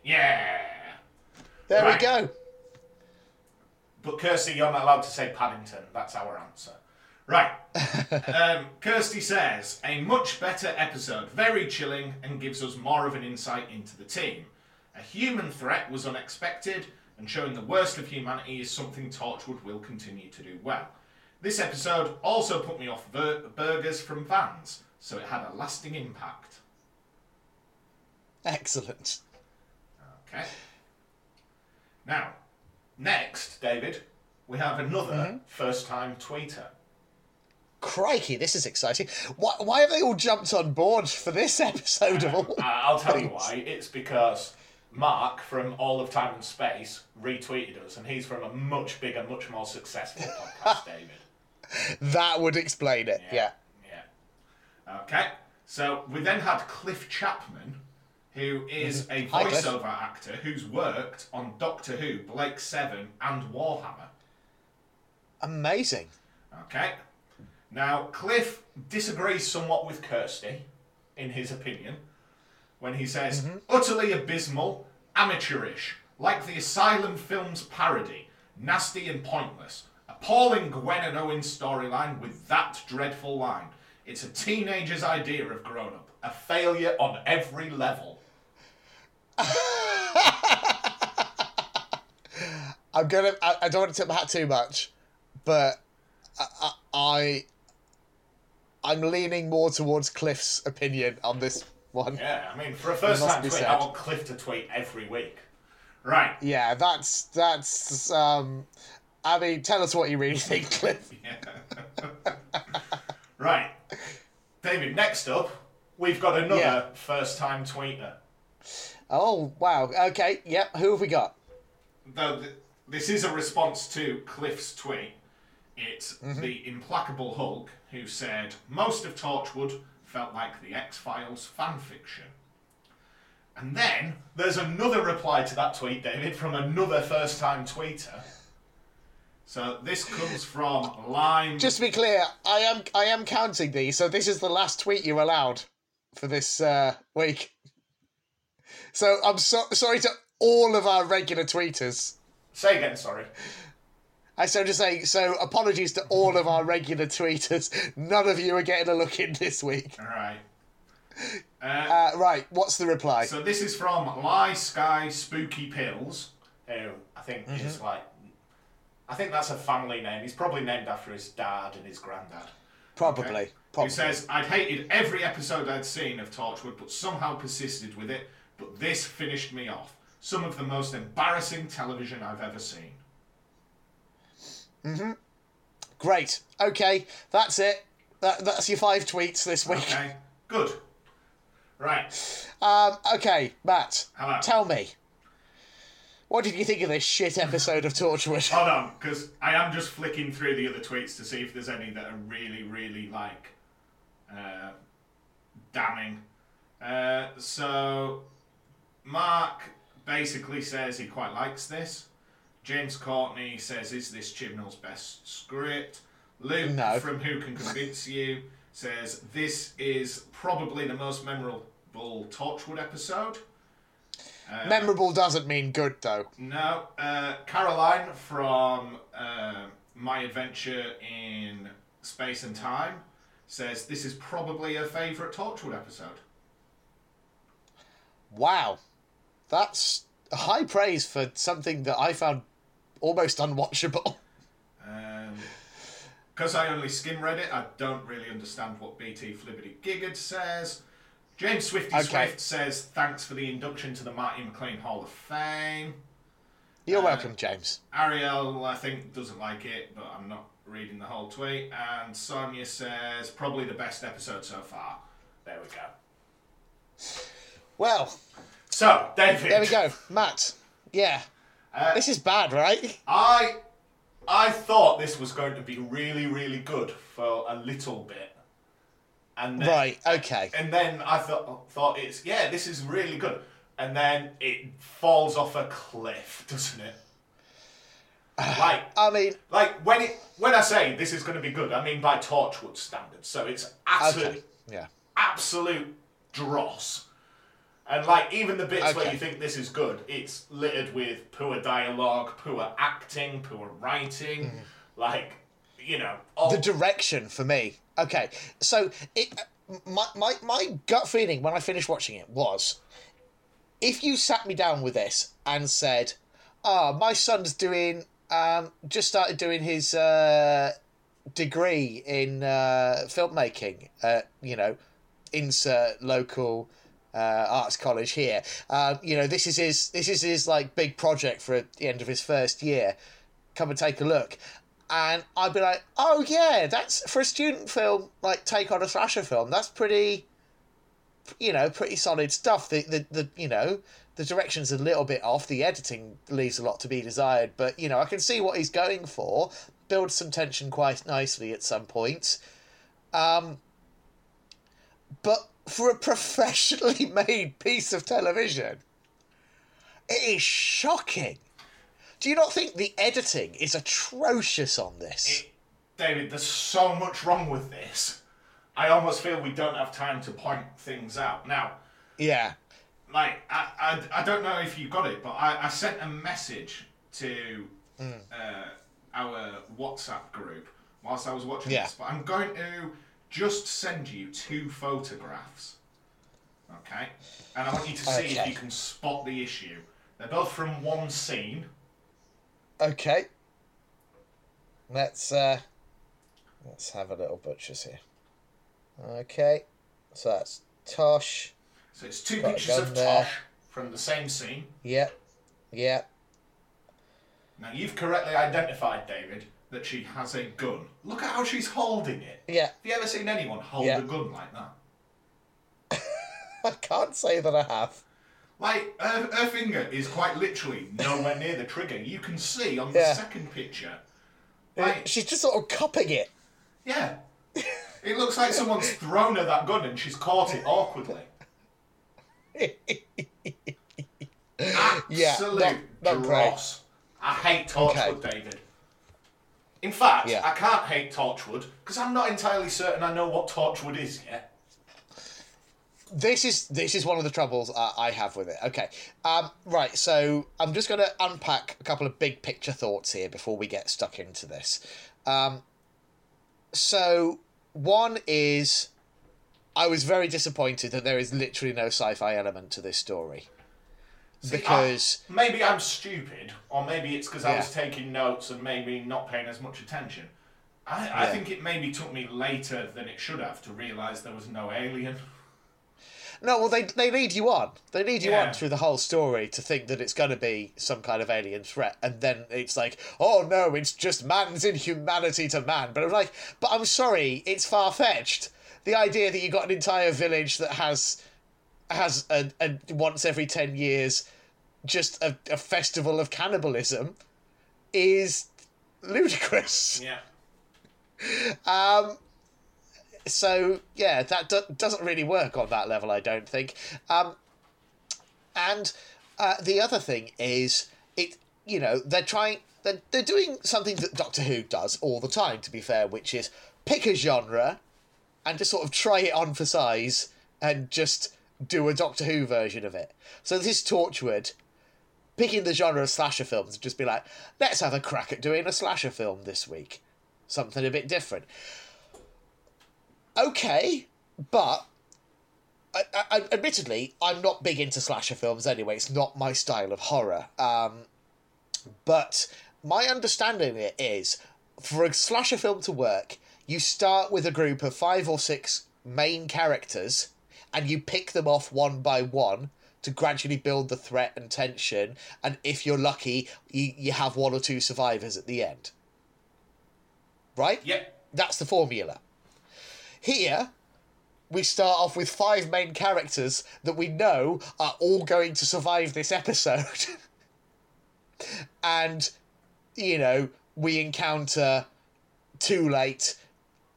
Yeah. There Right. we go. But Kirsty, you're not allowed to say Paddington. That's our answer. Right. um, Kirsty says, a much better episode, very chilling, and gives us more of an insight into the team. A human threat was unexpected, and showing the worst of humanity is something Torchwood will continue to do well. This episode also put me off bur- burgers from Vans, so it had a lasting impact. Excellent. Okay. Now, next, David, we have another first time tweeter. Crikey, this is exciting. Why, why have they all jumped on board for this episode of all? Uh, I'll tell you why. It's because Mark from All of Time and Space retweeted us, and he's from a much bigger, much more successful podcast, David. That would explain it. Yeah. Yeah. Okay. So we then had Cliff Chapman, who is a Mm-hmm. Hi, voiceover actor who's worked on Doctor Who, Blake Seven, and Warhammer. Amazing. Okay. Now, Cliff disagrees somewhat with Kirsty, in his opinion. when he says, utterly abysmal, amateurish, like the Asylum films parody, nasty and pointless. Appalling Gwen and Owen storyline with that dreadful line. It's a teenager's idea of grown up. A failure on every level. I'm gonna. I, I don't want to tip my hat too much, but I, I I'm leaning more towards Cliff's opinion on this one. Yeah, I mean, for a first time tweet, said. I want Cliff to tweet every week. Right. Yeah, that's that's. Um, I mean, tell us what you really think, Cliff. Right. David, next up, we've got another Yeah. first time tweeter. Oh wow. Okay. Yep. Who have we got? Though th- this is a response to Cliff's tweet. It's Mm-hmm. the implacable Hulk who said most of Torchwood felt like the X Files fan fiction. And then there's another reply to that tweet, David, from another first time tweeter. So this comes from Lime. Just to be clear, I am I am counting these, so this is the last tweet you're allowed for this uh, week. So I'm so, sorry to all of our regular tweeters. Say again, sorry. I so to say, so apologies to all of our regular tweeters. None of you are getting a look in this week. All right. Uh, Uh, right, what's the reply? So this is from Lie Sky Spooky Pills, who I think is like, I think that's a family name. He's probably named after his dad and his granddad. Probably. Okay. Probably. Who says, I'd hated every episode I'd seen of Torchwood, but somehow persisted with it, but this finished me off. Some of the most embarrassing television I've ever seen. Mhm. Great. Okay, that's it. That, that's your five tweets this week. Okay, good. Right. Um, okay, Matt. Hello. Tell me. What did you think of this shit episode of Torchwood? Hold on, because I am just flicking through the other tweets to see if there's any that are really, really like uh, damning. Uh, so Mark basically says he quite likes this. James Courtney says, "Is this Chibnall's best script?" Luke No. from Who Can Convince You says, "This is probably the most memorable Torchwood episode." Uh, Memorable doesn't mean good, though. no, uh, Caroline from uh, My Adventure in Space and Time says this is probably her favourite Torchwood episode. Wow. That's high praise for something that I found almost unwatchable. Because I only skim read it, I don't really understand what BT Flibbity Giggard says. James Swifty Okay. Swift says thanks for the induction to the Marty McLean Hall of Fame. You're Uh, welcome, James. Ariel, I think, doesn't like it, but I'm not reading the whole tweet. And Sonia says, probably the best episode so far. There we go. Well, So, David. there we go. Matt. Yeah. Uh, This is bad, right? I, I thought this was going to be really, really good for a little bit. And then, Right, okay. And then I thought, thought it's, yeah, this is really good. And then it falls off a cliff, doesn't it? like, I mean, like when it when I say this is going to be good, I mean by Torchwood standards. So it's absolute okay. Yeah. absolute dross. And like even the bits where you think this is good, it's littered with poor dialogue, poor acting, poor writing, like you know, all, the direction for me. Okay, so it my, my my gut feeling when I finished watching it was, if you sat me down with this and said, "Ah, my son's doing um just started doing his uh, degree in uh, filmmaking, uh, you know, insert local." Uh, arts college here. Um, you know, this is his this is his like big project for the end of his first year. Come and take a look and I'd be like, "Oh yeah, that's for a student film, like take on a thrasher film. That's pretty, you know, pretty solid stuff. The the, the you know the direction's a little bit off. The editing leaves a lot to be desired, but you know I can see what he's going for. Builds some tension quite nicely at some points. Um, but for a professionally made piece of television, it is shocking. Do you not think the editing is atrocious on this? David, there's so much wrong with this. I almost feel we don't have time to point things out now. Yeah. like I, I, I don't know if you got it, but I, I sent a message to Hmm. uh, our WhatsApp group whilst I was watching Yeah. this. But I'm going to just send you two photographs. Okay, and I want you to see if you can spot the issue. They're both from one scene. Okay. Let's uh let's have a little butchers here. Okay. So that's Tosh. So it's two Got pictures of there. Tosh from the same scene. Yep. Yep. Now you've correctly identified, David, that she has a gun. Look at how she's holding it. Yeah. Have you ever seen anyone hold Yeah. a gun like that? I can't say that I have. Like her, her finger is quite literally nowhere near the trigger. You can see on the Yeah. second picture. Like, She's just sort of cupping it. yeah, it looks like someone's thrown her that gun and she's caught it awkwardly. Yeah, Absolute not- not great. dross. I hate Torchwood, David. In fact, Yeah. I can't hate Torchwood because I'm not entirely certain I know what Torchwood is yet. this is this is one of the troubles I, I have with it. Okay, um, right. So I'm just going to unpack a couple of big picture thoughts here before we get stuck into this. Um, so one is, I was very disappointed that there is literally no sci-fi element to this story. See, Because- I- maybe I'm stupid, or maybe it's because I was taking notes and maybe not paying as much attention. I, I Yeah. think it maybe took me later than it should have to realise there was no alien. No, well, they they lead you on. They lead you Yeah. on through the whole story to think that it's going to be some kind of alien threat, and then it's like, oh no, it's just man's inhumanity to man. But I'm like, but I'm sorry, it's far fetched. The idea that you got an entire village that has has a, a once every ten years just a, a festival of cannibalism is ludicrous. Yeah. Um, so yeah, that do- doesn't really work on that level, I don't think. Um, and uh, the other thing is, it you know they're trying they're, they're doing something that Doctor Who does all the time. To be fair, which is pick a genre and just sort of try it on for size and just do a Doctor Who version of it. So this is Torchwood picking the genre of slasher films and just be like, let's have a crack at doing a slasher film this week. Something a bit different okay, but I, I, admittedly, I'm not big into slasher films anyway. It's not my style of horror. Um, but my understanding of it is, for a slasher film to work, you start with a group of five or six main characters, and you pick them off one by one to gradually build the threat and tension. And if you're lucky, you, you have one or two survivors at the end. Right? Yep. That's the formula. Here, we start off with five main characters that we know are all going to survive this episode. and, you know, we encounter too late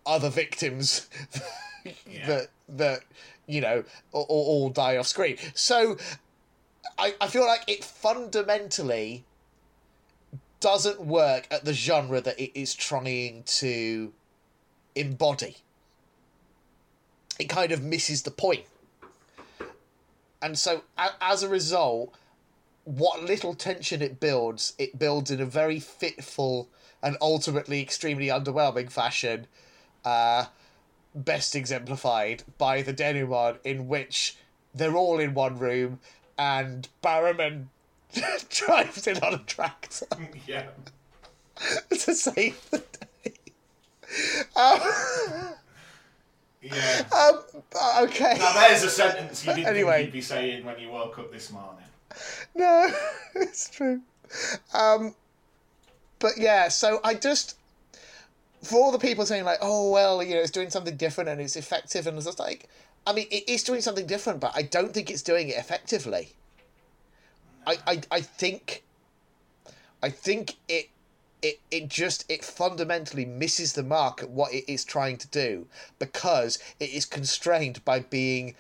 other victims yeah. that, that, you know, all, all die off screen. So I, I feel like it fundamentally doesn't work at the genre that it is trying to embody. It kind of misses the point. And so, as a result, what little tension it builds, it builds in a very fitful and ultimately extremely underwhelming fashion. Uh, best exemplified by the denouement, in which they're all in one room and Barrowman drives in on a tractor yeah. to save the day. Um, Yeah. um, okay. Now there's a sentence you didn't Anyway. think you'd be saying when you woke up this morning. No, it's true. Um, but yeah, so I just for all the people saying like, oh well, you know, it's doing something different and it's effective, and it's just like, I mean, it is doing something different, but I don't think it's doing it effectively. I, I, I think, I think it, it, it just it fundamentally misses the mark at what it is trying to do because it is constrained by being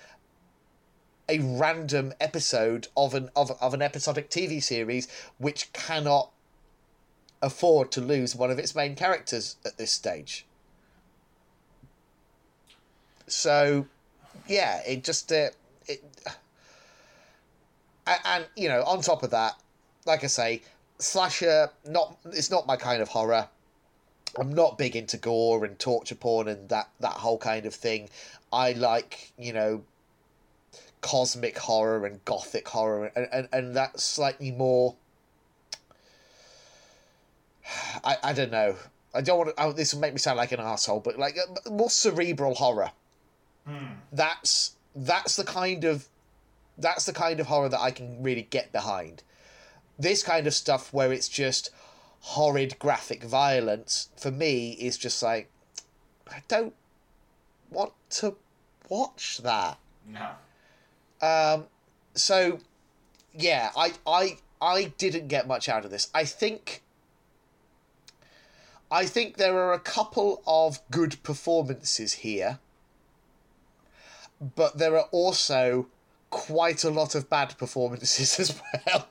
a random episode of an of, of an episodic TV series which cannot afford to lose one of its main characters at this stage. So, yeah, it just uh, it and, you know, on top of that, like I say, slasher not it's not my kind of horror. I'm not big into gore and torture porn and that that whole kind of thing. I like you know cosmic horror and gothic horror and and, and that's slightly more. I, I don't know. I don't want to. Oh, this will make me sound like an asshole, but like uh, more cerebral horror. That's that's the kind of that's the kind of horror that I can really get behind. This kind of stuff where it's just horrid graphic violence for me is just like I don't want to watch that. No. Um, so yeah, I I I didn't get much out of this. I think I think there are a couple of good performances here, but there are also quite a lot of bad performances as well,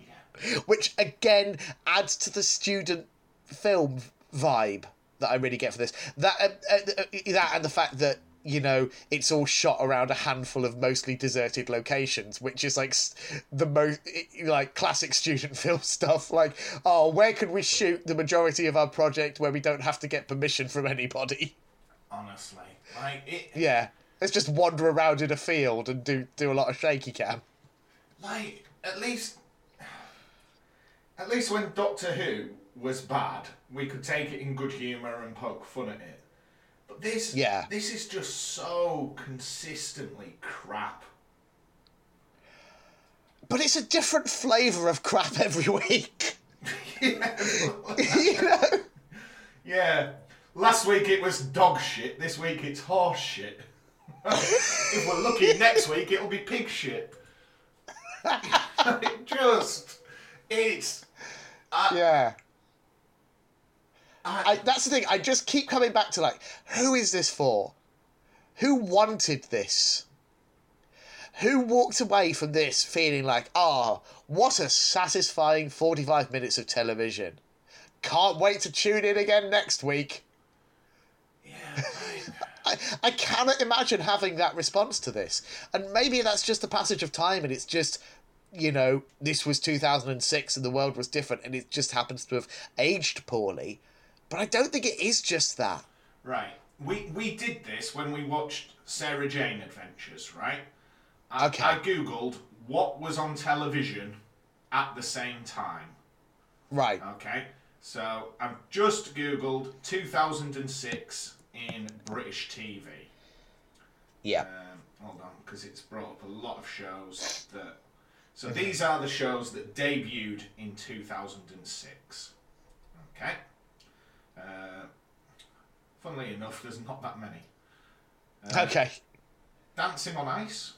which again adds to the student film vibe that I really get for this. That uh, uh, uh, that and the fact that you know it's all shot around a handful of mostly deserted locations, which is like the most like classic student film stuff. Like, oh, where could we shoot the majority of our project where we don't have to get permission from anybody? Honestly, like it. Yeah, let's just wander around in a field and do do a lot of shaky cam. Like at least, at least when Doctor Who was bad, we could take it in good humour and poke fun at it. But this, Yeah. this is just so consistently crap. But it's a different flavour of crap every week. you know? Yeah. Last week it was dog shit. This week it's horse shit. if we're lucky, next week it'll be pig shit. it just, it's. Uh, yeah. I, I, that's the thing. I just keep coming back to like, who is this for? Who wanted this? Who walked away from this feeling like, ah, what a satisfying 45 minutes of television. Can't wait to tune in again next week. yeah, I- I, I cannot imagine having that response to this. And maybe that's just the passage of time and it's just, you know, this was 2006 and the world was different and it just happens to have aged poorly. But I don't think it is just that. Right. We we did this when we watched Sarah Jane Adventures, right? I, Okay. I googled what was on television at the same time. Right. Okay. So I've just googled 2006 in British TV. Yeah. Um, hold on, because it's brought up a lot of shows that. So these are the shows that debuted in 2006. Okay. Uh, funnily enough, there's not that many. Uh, Okay. Dancing on Ice.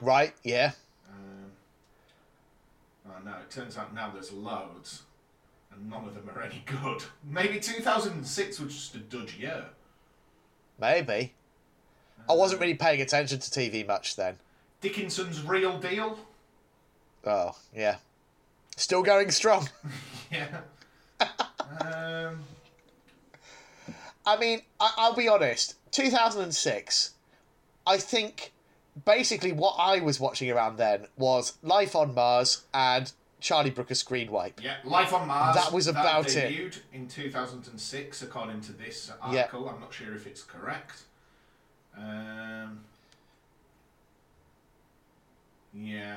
Right. Yeah. Um, oh no, it turns out now there's loads, and none of them are any good. Maybe 2006 was just a dud year. Maybe. I wasn't really paying attention to TV much then. Dickinson's Real Deal. Oh, yeah. Still going strong. Yeah. um, I mean, I, I'll be honest. 2006, I think basically what I was watching around then was Life on Mars and Charlie Brooker Screen Wipe. yeah, Life on Mars. That was about it. debuted in 2006, according to this article. I'm not sure if it's correct. Um, yeah.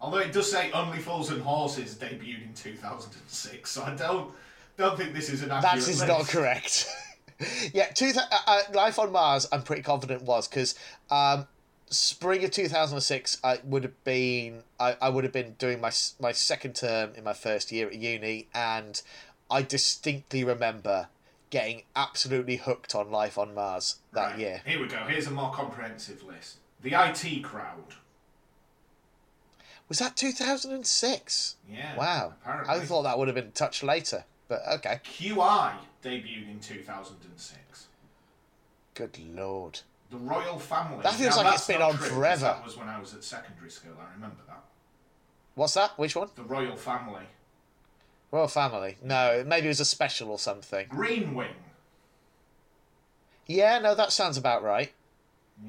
Although it does say Only Fools and Horses debuted in 2006, so I don't don't think this is an accurate That is list. not correct. yeah, two th- uh, uh, Life on Mars, I'm pretty confident was because um, spring of 2006, I would have been I, I would have been doing my my second term in my first year at uni, and I distinctly remember getting absolutely hooked on Life on Mars that Right, year. Here we go. Here's a more comprehensive list. The IT crowd. Was that 2006? Yeah. Wow. Apparently. I thought that would have been touched later, but okay. QI debuted in 2006. Good lord. The Royal Family. That feels Now, like it's been on true, forever. That was when I was at secondary school. I remember that. What's that? Which one? The Royal Family. Royal Family. No, maybe it was a special or something. Green Wing. Yeah, no, that sounds about right.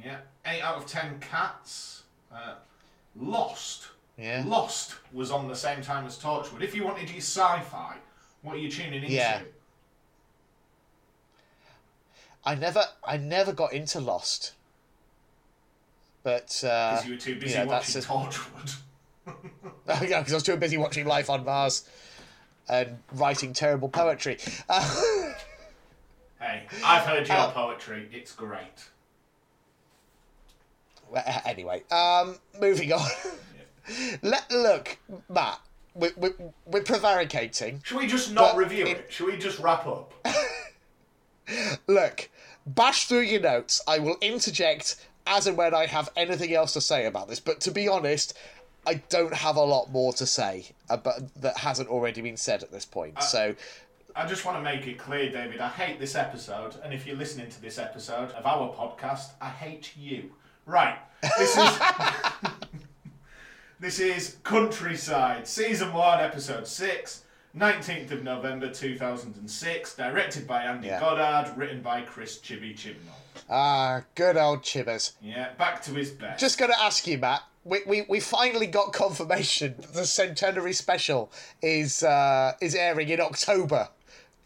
Yeah. Eight out of ten cats. Uh, Lost. Yeah. Lost was on the same time as Torchwood. If you wanted your sci-fi, what are you tuning into? Yeah. I never, I never got into Lost. But uh, you were too busy yeah, that's watching Torchwood. Oh, yeah, because I was too busy watching Life on Mars and writing terrible poetry. Uh, hey, I've heard your Uh, poetry. It's great. well, anyway, um, moving on. Let look, Matt. We're, we're, we're prevaricating. Should we just not review it- it? Should we just wrap up? Look, bash through your notes. I will interject as and when I have anything else to say about this. But to be honest, I don't have a lot more to say about that hasn't already been said at this point. Uh, so, I just want to make it clear, David. I hate this episode, and if you're listening to this episode of our podcast, I hate you. Right. This is this is Countryside, season one, episode six. 19th of November 2006, directed by Andy Yeah. Goddard, written by Chris Chibi Chibnall. ah, good old Chibbers. Yeah, back to his best. Just going to ask you, Matt. We, we, we finally got confirmation that the centenary special is uh, is airing in October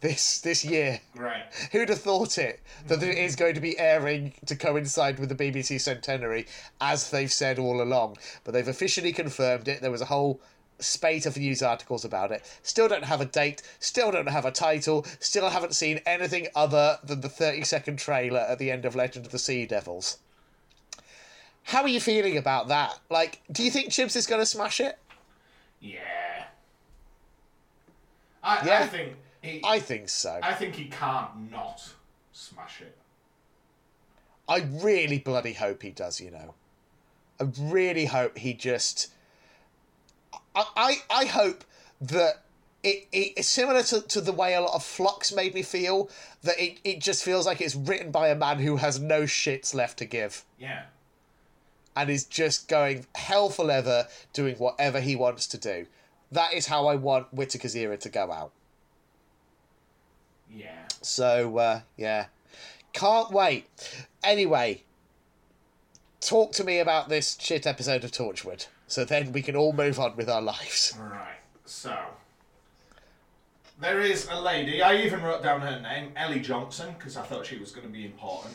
this this year. Right. Who'd have thought it that it is going to be airing to coincide with the BBC centenary, as they've said all along? But they've officially confirmed it. There was a whole spate of news articles about it. Still don't have a date. Still don't have a title. Still haven't seen anything other than the thirty second trailer at the end of Legend of the Sea Devils. How are you feeling about that? Like, do you think Chibs is going to smash it? Yeah. I, I think he, I think so. I think he can't not smash it. I really bloody hope he does, you know. I really hope he just. I, I, I hope that it, it, it's similar to, to the way a lot of Flux made me feel, that it, it just feels like it's written by a man who has no shits left to give Yeah. and is just going hell for leather doing whatever he wants to do. That is how I want Whittaker's era to go out. Yeah. So uh, yeah, can't wait. Anyway, talk to me about this shit episode of Torchwood, so then we can all move on with our lives. Right. So there is a lady. I even wrote down her name, Ellie Johnson, because I thought she was going to be important.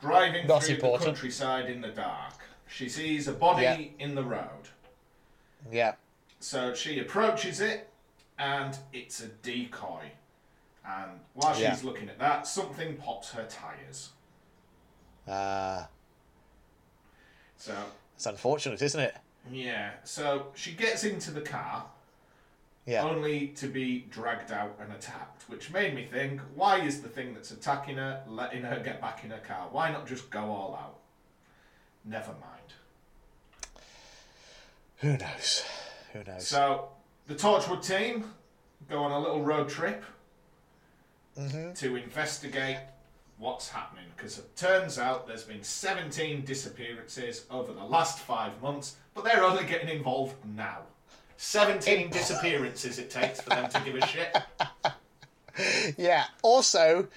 Driving Not through important. the countryside in the dark, she sees a body Yeah. in the road. Yeah, So she approaches it, and it's a decoy. And while she's Yeah. looking at that, something pops her tires. uh, So it's unfortunate, isn't it? yeah. So she gets into the car. Yeah, only to be dragged out and attacked, which made me think, why is the thing that's attacking her letting her get back in her car? Why not just go all out? Never mind. who knows? Who knows? So, the Torchwood team go on a little road trip Mm-hmm. to investigate what's happening, because it turns out there's been 17 disappearances over the last five months, but they're only getting involved now. 17 disappearances it takes for them to give a shit. yeah. Also,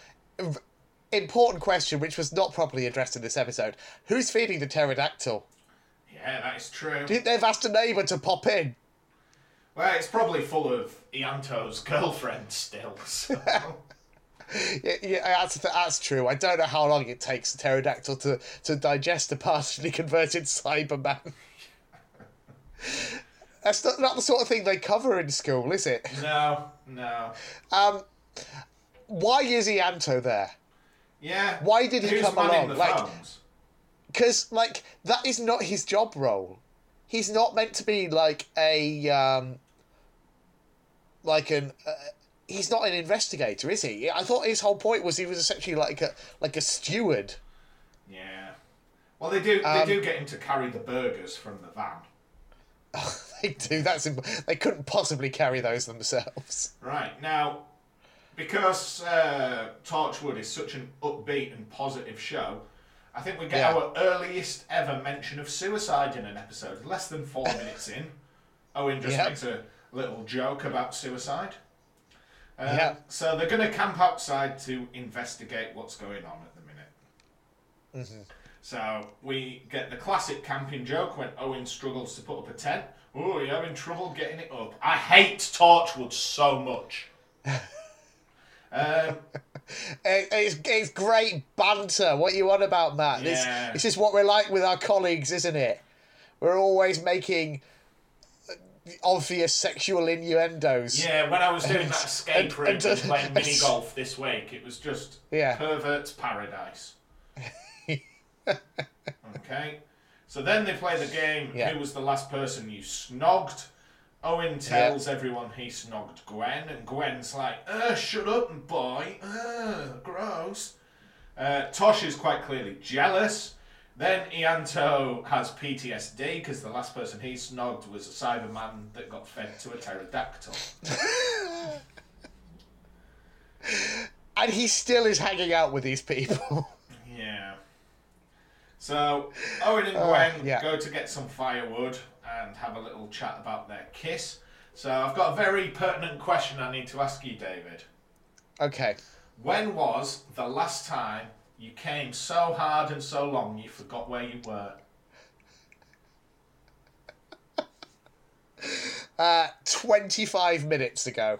important question which was not properly addressed in this episode: Who's feeding the pterodactyl? Yeah, that is true. Think they've asked a neighbour to pop in? Well, it's probably full of Ianto's girlfriend still. So. Yeah, yeah that's, that's true. I don't know how long it takes a pterodactyl to, to digest a partially converted Cyberman. That's not, not the sort of thing they cover in school, is it? no, no. Um, why is Ianto there? Yeah. Why did he come along? The Like- Because, like, that is not his job role. He's not meant to be like a um, like an. Uh, he's not an investigator, is he? I thought his whole point was he was essentially like a like a steward. Yeah. Well, they do. Um, they do get him to carry the burgers from the van. they do. That's imp- they couldn't possibly carry those themselves. Right now, because uh, Torchwood is such an upbeat and positive show, I think we get Yeah. our earliest ever mention of suicide in an episode. Less than four minutes in, Owen just Yep. makes a little joke about suicide. Um, Yeah. So they're going to camp outside to investigate what's going on at the minute. Mm-hmm. So we get the classic camping joke when Owen struggles to put up a tent. Oh, you're having trouble getting it up. I hate Torchwood so much. um, It- It's, it's great banter. What you on about, Matt? This, Yeah. this is what we're like with our colleagues, isn't it? We're always making obvious sexual innuendos. yeah, when I was doing that And- escape room and- and, playing and- mini golf this week, it was just Yeah. pervert's paradise. okay. So then they play the game. Yeah. Who was the last person you snogged? Owen tells everyone he snogged Gwen, and Gwen's like, uh, shut up, boy. Uh, gross. Uh, Tosh is quite clearly jealous. Then Ianto has PTSD because the last person he snogged was a Cyberman that got fed to a pterodactyl. And he still is hanging out with these people. Yeah. So Owen and Gwen Uh, yeah. go to get some firewood and have a little chat about their kiss. So I've got a very pertinent question I need to ask you, David. okay. When was the last time you came so hard and so long you forgot where you were? Uh, 25 minutes ago.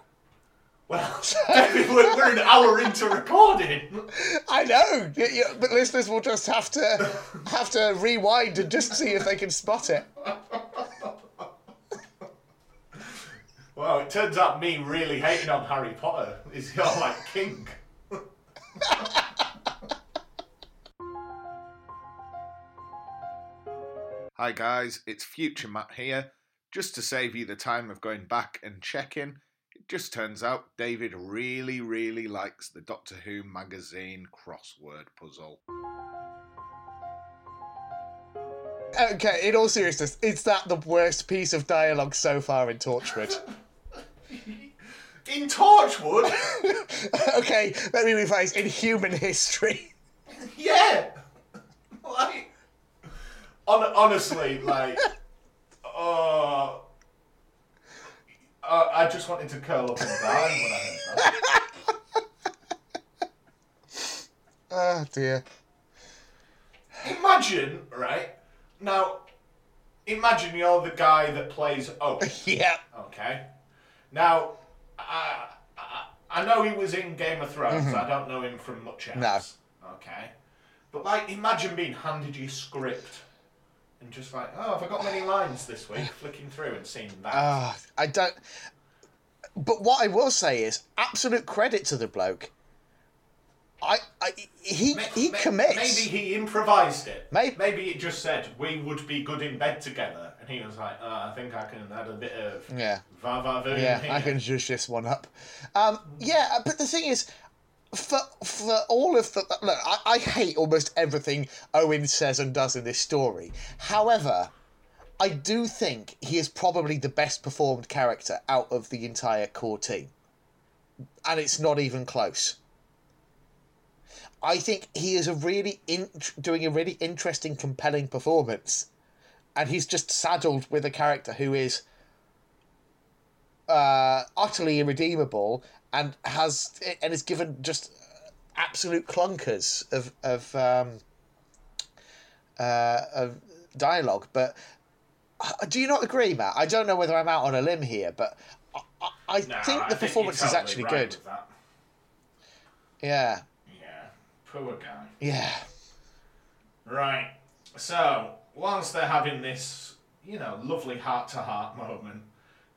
Well, we're, we're an hour into recording. I know, but listeners will just have to have to rewind and just see if they can spot it. Well, it turns out me really hating on Harry Potter is your like king. Hi guys, it's Future Matt here. Just to save you the time of going back and checking, it just turns out David really, really likes the Doctor Who magazine crossword puzzle. Okay, in all seriousness, is that the worst piece of dialogue so far in Torchwood? In Torchwood? okay, let me rephrase. In human history. yeah! Hon- honestly, like, uh, uh, I just wanted to curl up and die when I heard that. Oh dear. Imagine, right? Now, imagine you're the guy that plays Oak, Yeah. okay? Now, I, I, I know he was in Game of Thrones. I don't know him from much else. Okay? But, like, imagine being handed your script and just like, oh, have I got many lines this week? Flicking through and seeing that. Ah, I don't. But what I will say is, absolute credit to the bloke. I, I he he commits. Maybe he improvised it. May- Maybe it just said we would be good in bed together, and he was like, oh, "I think I can add a bit of Yeah. va va Yeah, here." I can zhuzh this one up. Um, yeah, but the thing is, for for all of the look, I, I hate almost everything Owen says and does in this story. However, I do think he is probably the best performed character out of the entire core team, and it's not even close. I think he is a really in, doing a really interesting, compelling performance, and he's just saddled with a character who is uh, utterly irredeemable and has and is given just absolute clunkers of of um, uh, of dialogue. But uh, do you not agree, Matt? I don't know whether I'm out on a limb here, but I, I, Nah, think I the performance is actually right good. Yeah, Yeah, poor guy. yeah, Right. So whilst they're having this, you know, lovely heart-to-heart moment,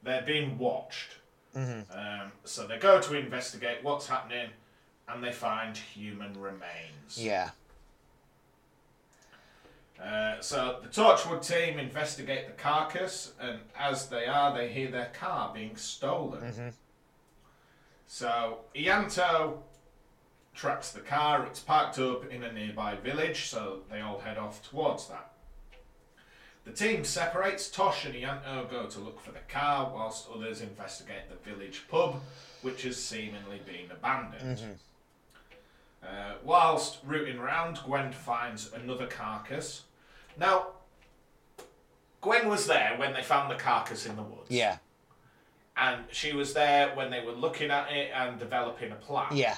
they're being watched. Mm-hmm. Um, so they go to investigate what's happening, and they find human remains. yeah. Uh, so the Torchwood team investigate the carcass, and as they are, they hear their car being stolen. So Ianto tracks the car. It's parked up in a nearby village, so they all head off towards that. The team separates. Tosh and Ianto go to look for the car, whilst others investigate the village pub, which has seemingly been abandoned. Uh, whilst rooting around, Gwen finds another carcass. Now, Gwen was there when they found the carcass in the woods. Yeah, And she was there when they were looking at it and developing a plan. yeah,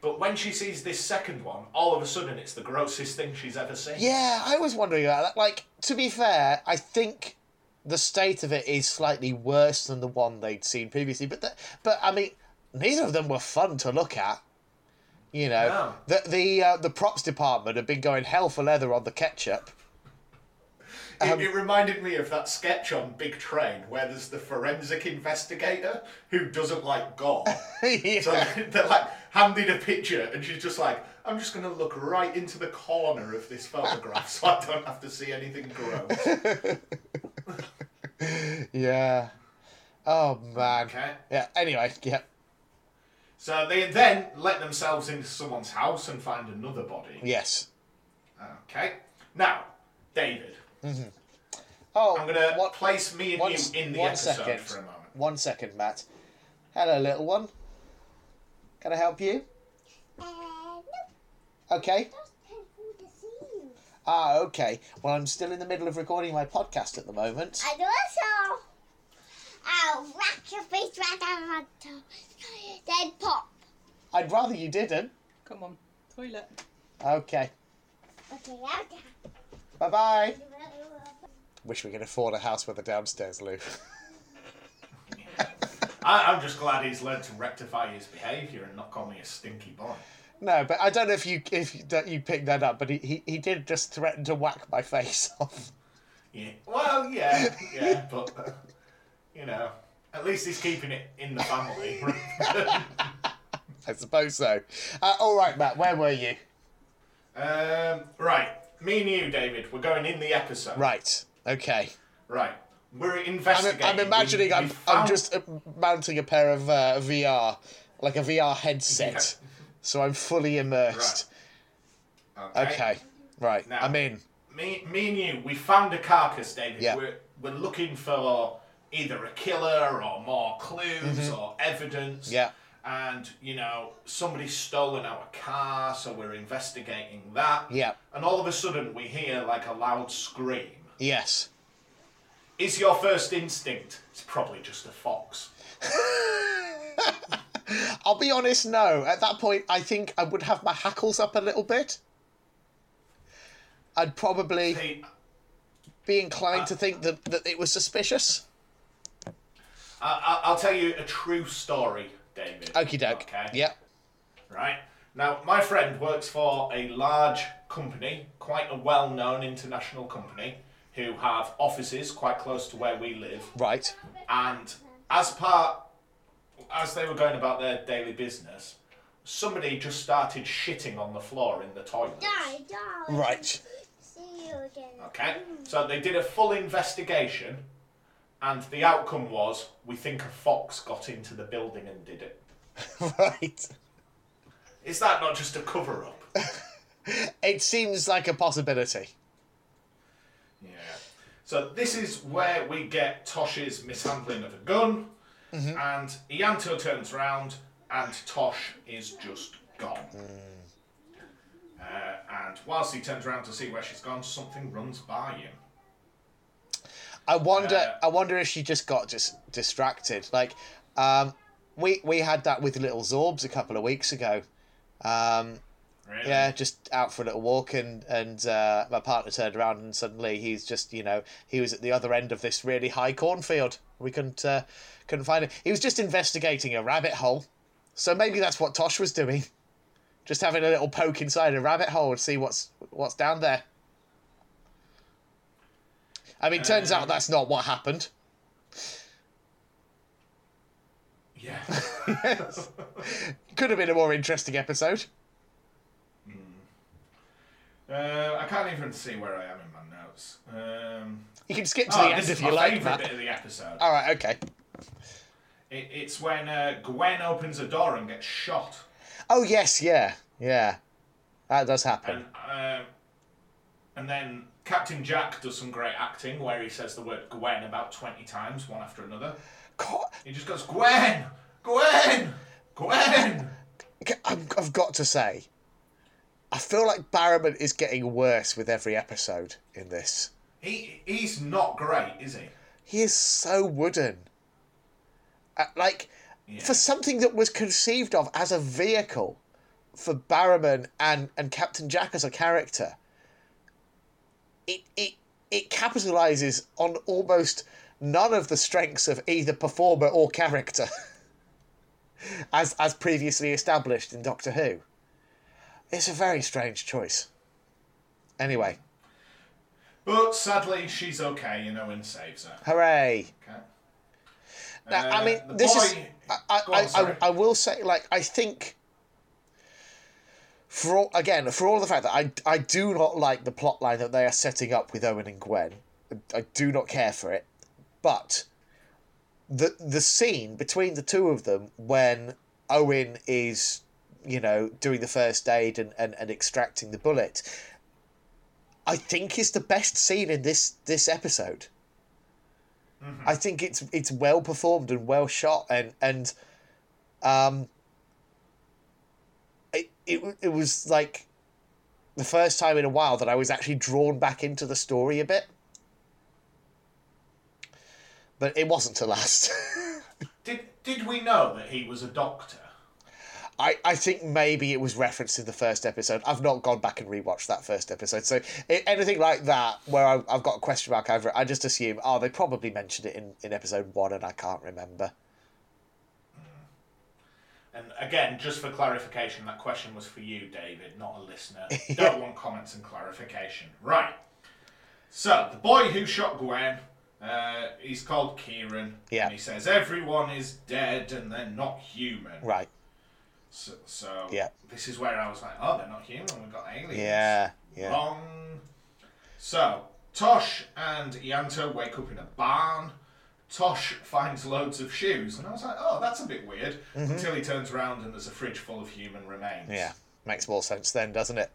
But when she sees this second one, all of a sudden it's the grossest thing she's ever seen. Yeah, I was wondering about that. Like, to be fair, I think the state of it is slightly worse than the one they'd seen previously. But the, but I mean, neither of them were fun to look at. You know, No. the the uh, the props department have been going hell for leather on the ketchup. It, Um, it reminded me of that sketch on Big Train where there's the forensic investigator who doesn't like gore. Yeah. So they're like handing a picture, and she's just like, "I'm just going to look right into the corner of this photograph, so I don't have to see anything gross." yeah. Oh man. Okay. Yeah. Anyway, yeah. So they then let themselves into someone's house and find another body. Yes. Okay. Now, David, Oh, I'm gonna what- place me and one you in the one episode second. for a moment. One second, Matt. Hello, little one. Can I help you? Uh, no, Okay. that's painful to see. Ah, okay. Well, I'm still in the middle of recording my podcast at the moment. I And also, I'll whack your face right out of the Then pop. I'd rather you didn't. Come on, toilet. Okay. Okay, out Bye bye. Wish we could afford a house with a downstairs loo. I, I'm just glad he's learned to rectify his behaviour and not call me a stinky boy. no, but I don't know if you if that you picked that up, but he, he, he did just threaten to whack my face off. Yeah. Well, yeah, yeah, but uh, you know, at least he's keeping it in the family. I suppose so. Uh, all right, Matt. Where were you? um, right, me and you, David, we're going in the episode. Right. Okay. Right. We're I'm, investigating. I'm imagining We- we I'm, I'm just mounting a pair of uh, VR, like a VR headset, Yeah. so I'm fully immersed. Okay. Right. Now- I'm in. Me, me and you, we found a carcass, David. Yeah. We're, we're looking for either a killer or more clues or evidence. Mm-hmm. Yeah. And, you know, somebody's stolen our car, so we're investigating that. Yeah. And all of a sudden, we hear like a loud scream. Yes. Is your first instinct? It's probably just a fox. I'll be honest. No. At that point, I think I would have my hackles up a little bit. I'd probably See, uh, be inclined to uh, think that, that it was suspicious. Uh, I, I, I'll tell you a true story, David. Okie doke. Okay. Yeah. Right. Now, my friend works for a large company, quite a well known international company, who have offices quite close to where we live. Right. And as part, as they were going about their daily business, somebody just started shitting on the floor in the toilet. Die, die. Right. See you again. Okay? So they did a full investigation, and the outcome was we think a fox got into the building and did it. Right. Is that not just a cover up? It seems like a possibility. Yeah. So this is where we get Tosh's mishandling of a gun, and Ianto turns round, and Tosh is just gone. Uh, and whilst he turns around to see where she's gone, something runs by him. I wonder. Uh, I wonder if she just got just distracted. Like, um, we we had that with little Zorbs a couple of weeks ago. Um, Really? yeah, just out for a little walk, and and uh, my partner turned around, and suddenly he's just you know he was at the other end of this really high cornfield. We couldn't uh, couldn't find him. He was just investigating a rabbit hole. So maybe that's what Tosh was doing, just having a little poke inside a rabbit hole and see what's what's down there. I mean, turns out Um, that's not what happened. Yeah. Could have been a more interesting episode. Uh, I can't even see where I am in my notes. Um, You can skip to oh, the end this if is you my like favourite that. bit of the episode. All right, okay. It, it's when uh, Gwen opens a door and gets shot. Oh yes, yeah, yeah. That does happen. And, um, and then Captain Jack does some great acting where he says the word Gwen about 20 times, one after another. God, He just goes, Gwen! Gwen! Gwen! I've got to say, I feel like Barrowman is getting worse with every episode in this. He, he's not great, is he? He is so wooden. Uh, like, Yeah. for something that was conceived of as a vehicle for Barrowman and and Captain Jack as a character, it it it capitalizes on almost none of the strengths of either performer or character, as as previously established in Doctor Who. It's a very strange choice. Anyway, But sadly, she's okay, you know, and saves her. hooray! Okay. Now, I Uh, mean, the this is. I, I, on, I. I, I will say, like, I think. For all, again, for all the fact that I, I do not like the plot line that they are setting up with Owen and Gwen, I do not care for it. But the the scene between the two of them when Owen is, you know, doing the first aid and, and, and extracting the bullet, I think is the best scene in this this episode. I think it's it's well performed and well shot and and um it, it it was like the first time in a while that I was actually drawn back into the story a bit. But it wasn't to last. Did did we know that he was a doctor? I, I think maybe it was referenced in the first episode. I've not gone back and rewatched that first episode. So i anything like that, where I've, I've got a question mark over it, I just assume, oh, they probably mentioned it in, in episode one and I can't remember. And again, just for clarification, that question was for you, David, not a listener. Don't want comments and clarification. Right. So, the boy who shot Gwen, uh, he's called Kieran. Yeah. And he says, everyone is dead and they're not human. Right. So, so Yeah. this is where I was like, oh, they're not human, we've got aliens. Yeah. Yeah. Wrong. So, Tosh and Ianto wake up in a barn. Tosh finds loads of shoes, and I was like, oh, that's a bit weird. Until he turns around and there's a fridge full of human remains. Mm-hmm. Yeah. Makes more sense then, doesn't it?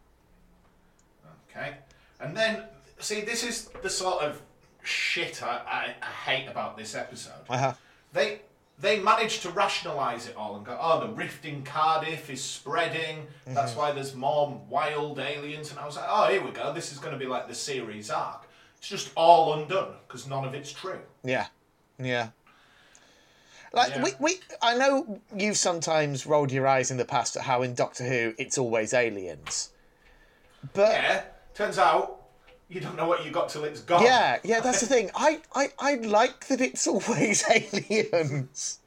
Okay. And then, see, this is the sort of shit I, I, I hate about this episode. Uh-huh. They they managed to rationalise it all and go, oh, the rift in Cardiff is spreading. That's Mm-hmm. why there's more wild aliens. And I was like, oh, here we go. This is going to be like the series arc. It's just all undone because none of it's true. Yeah. Yeah. Like Yeah. we, we I know you've sometimes rolled your eyes in the past at how in Doctor Who it's always aliens. But Yeah. Turns out you don't know what you got till it's gone. Yeah, yeah, that's the thing. I, I, I like that it's always aliens.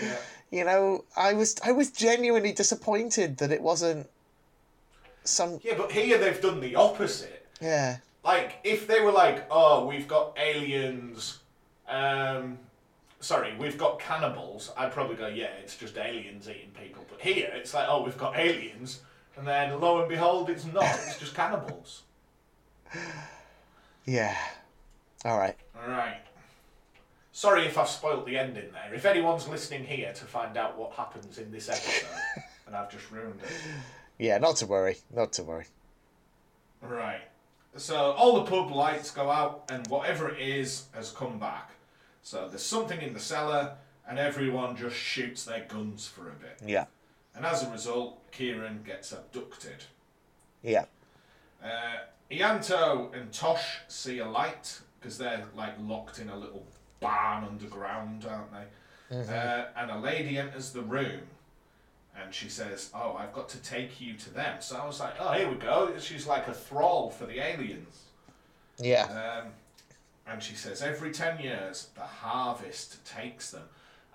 Yeah. You know, I was I was genuinely disappointed that it wasn't some Yeah, but here they've done the opposite. yeah. like if they were like oh we've got aliens um sorry we've got cannibals i'd probably go yeah it's just aliens eating people but here it's like oh we've got aliens and then lo and behold it's not it's just cannibals Yeah. All right. all right sorry if i've spoilt the ending there if anyone's listening here to find out what happens in this episode and i've just ruined it Yeah, not to worry. Not to worry. Right. So all the pub lights go out, and whatever it is has come back. So there's something in the cellar, and everyone just shoots their guns for a bit. Yeah. And as a result, Kieran gets abducted. Yeah. Uh, Ianto and Tosh see a light because they're like locked in a little barn underground, aren't they? Uh, and a lady enters the room. And she says, "Oh, I've got to take you to them." So I was like, "Oh, here we go." She's like a thrall for the aliens. Yeah. Um, and she says, every 10 years, the harvest takes them.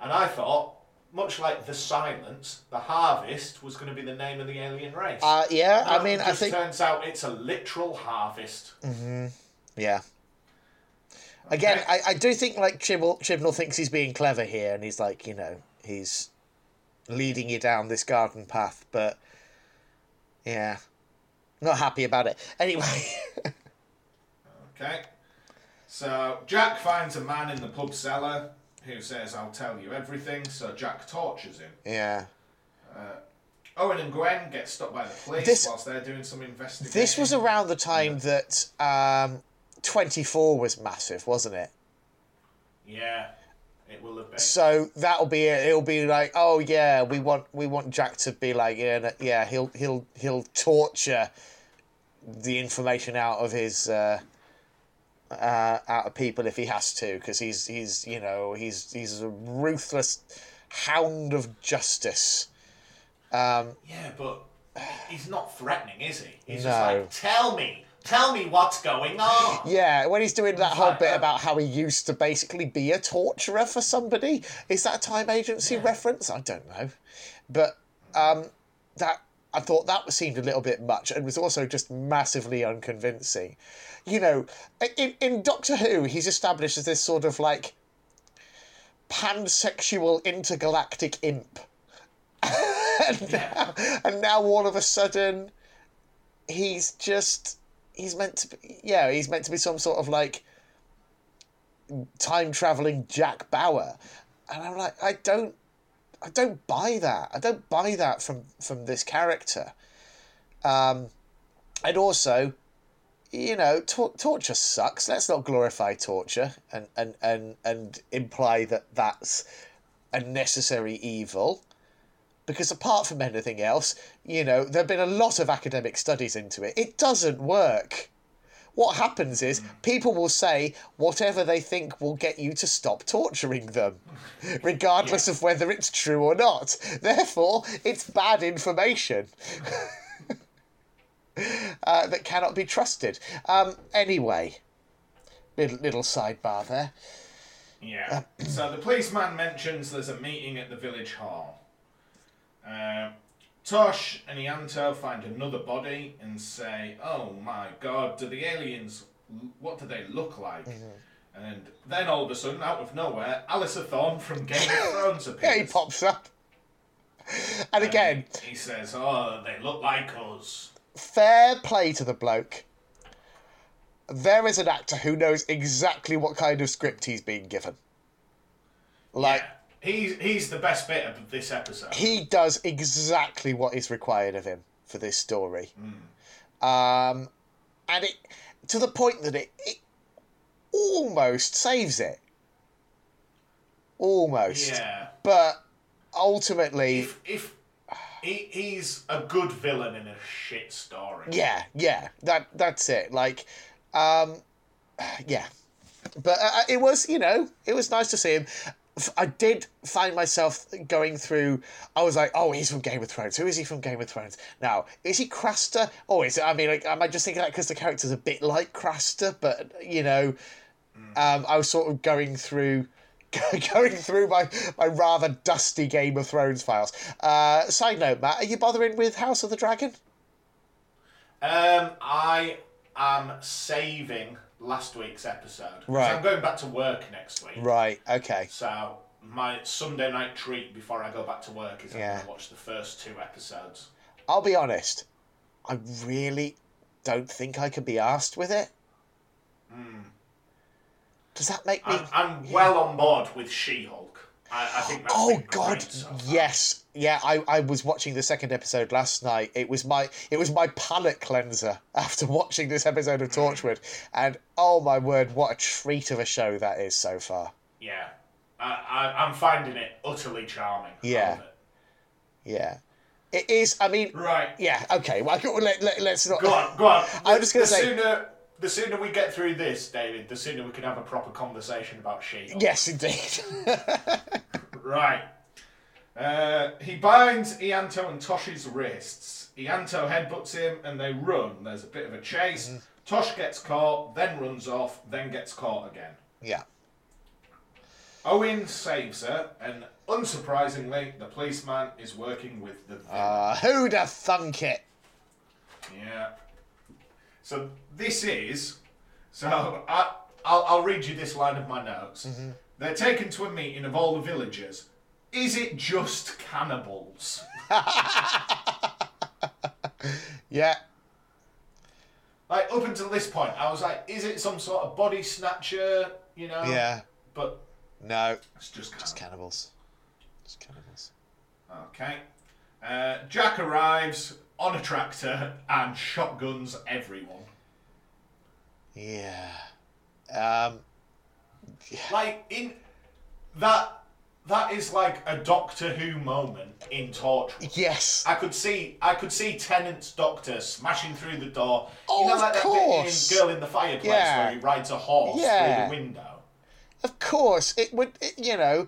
And I thought, much like the silence, the harvest was going to be the name of the alien race. Uh, yeah, No, I mean it I think turns out it's a literal harvest. Hmm. Yeah. Again, Okay. I, I do think like Chibnall, Chibnall thinks he's being clever here, and he's like, you know, he's leading you down this garden path, but yeah, not happy about it. Anyway, Okay. So Jack finds a man in the pub cellar who says, I'll tell you everything. So Jack tortures him. yeah, Owen and Gwen get stopped by the police This- whilst they're doing some investigation. this was around the time that um, Twenty Four was massive, wasn't it? Yeah, it will have been. So that'll be it. It'll be like, oh yeah, we want we want Jack to be like, yeah, yeah, he'll he'll he'll torture the information out of his uh, uh, out of people if he has to, because he's he's you know he's he's a ruthless hound of justice. Um, Yeah, but he's not threatening, is he? He's No. just like, tell me, tell me what's going on. yeah, when he's doing that whole like, bit uh, about how he used to basically be a torturer for somebody. Is that a time agency reference? I don't know. But um, that I thought that seemed a little bit much and was also just massively unconvincing. You know, in, in Doctor Who, he's established as this sort of like pansexual intergalactic imp. and, now, and now all of a sudden he's just he's meant to be yeah he's meant to be some sort of like time traveling jack bauer. And i'm like i don't i don't buy that. I don't buy that from from this character. Um and also you know tor- torture sucks let's not glorify torture and and and and imply that that's a necessary evil because apart from anything else, you know, there have been a lot of academic studies into it. It doesn't work. What happens is hmm. people will say whatever they think will get you to stop torturing them, regardless of whether it's true or not. Therefore, it's bad information uh, that cannot be trusted. Um, anyway, little, little sidebar there. Yeah. so the policeman mentions there's a meeting at the village hall. Uh, Tosh and Ianto find another body and say, "Oh my God, do the aliens? What do they look like?" And then all of a sudden, out of nowhere, Alistair Thorne from Game of Thrones appears. Yeah, he pops up. And again, He says, "Oh, they look like us." Fair play to the bloke. There is an actor who knows exactly what kind of script he's being given. Like, yeah. He's he's the best bit of this episode. he does exactly what is required of him for this story. Um, and it, to the point that it, it almost saves it. Almost. yeah. But ultimately, If if he, he's a good villain in a shit story. Yeah, yeah, that that's it. Like, um, yeah, but uh, it was, you know, it was nice to see him. I did find myself going through. I was like, "Oh, he's from Game of Thrones. Who is he from Game of Thrones?" Now, is he Craster? Oh, is it? I mean, like, am I just thinking that because the character's a bit like Craster? But you know, um, I was sort of going through. Going through my, my rather dusty Game of Thrones files. Uh, side note, Matt, are you bothering with House of the Dragon? Um, I am saving last week's episode. Right. I'm going back to work next week. Right. Okay. So my Sunday night treat before I go back to work is I'm Yeah. going to watch the first two episodes. I'll be honest. I really don't think I could be asked with it. Does that make me? I'm, I'm well on board with She-Hulk. I, I think that's oh God, so yes, yeah. I, I was watching the second episode last night. It was my it was my palate cleanser after watching this episode of Torchwood, and oh my word, what a treat of a show that is so far. Yeah. I, I, I'm finding it utterly charming. Yeah. it. Yeah, it is. I mean, Right. yeah. Okay, well, let, let, let's not. Go on, go on. I'm just gonna say- Sooner, the sooner we get through this, David, the sooner we can have a proper conversation about She-Hulk. Yes, indeed. Right. Uh, he binds Ianto and Tosh's wrists. Ianto headbutts him and they run. There's a bit of a chase. Mm-hmm. Tosh gets caught, then runs off, then gets caught again. yeah. Owen saves her, and unsurprisingly, the policeman is working with the villain. Uh, who'd have thunk it? Yeah. So this is. So I, I'll, I'll read you this line of my notes. They're taken to a meeting of all the villagers. Is it just cannibals? Yeah. Like up until this point, I was like, is it some sort of body snatcher? You know? Yeah. But No. it's just Just cannibals. cannibals. Just cannibals. Okay. Uh, Jack arrives on a tractor and shotguns everyone. Yeah. Um. Like in that. That is like a Doctor Who moment in Torchwood. Yes. I could see, I could see Tennant's Doctor smashing through the door. Oh, you know, of like that course. bit in Girl in the Fireplace Yeah. where he rides a horse Yeah. through the window. Of course, it would. It, you know,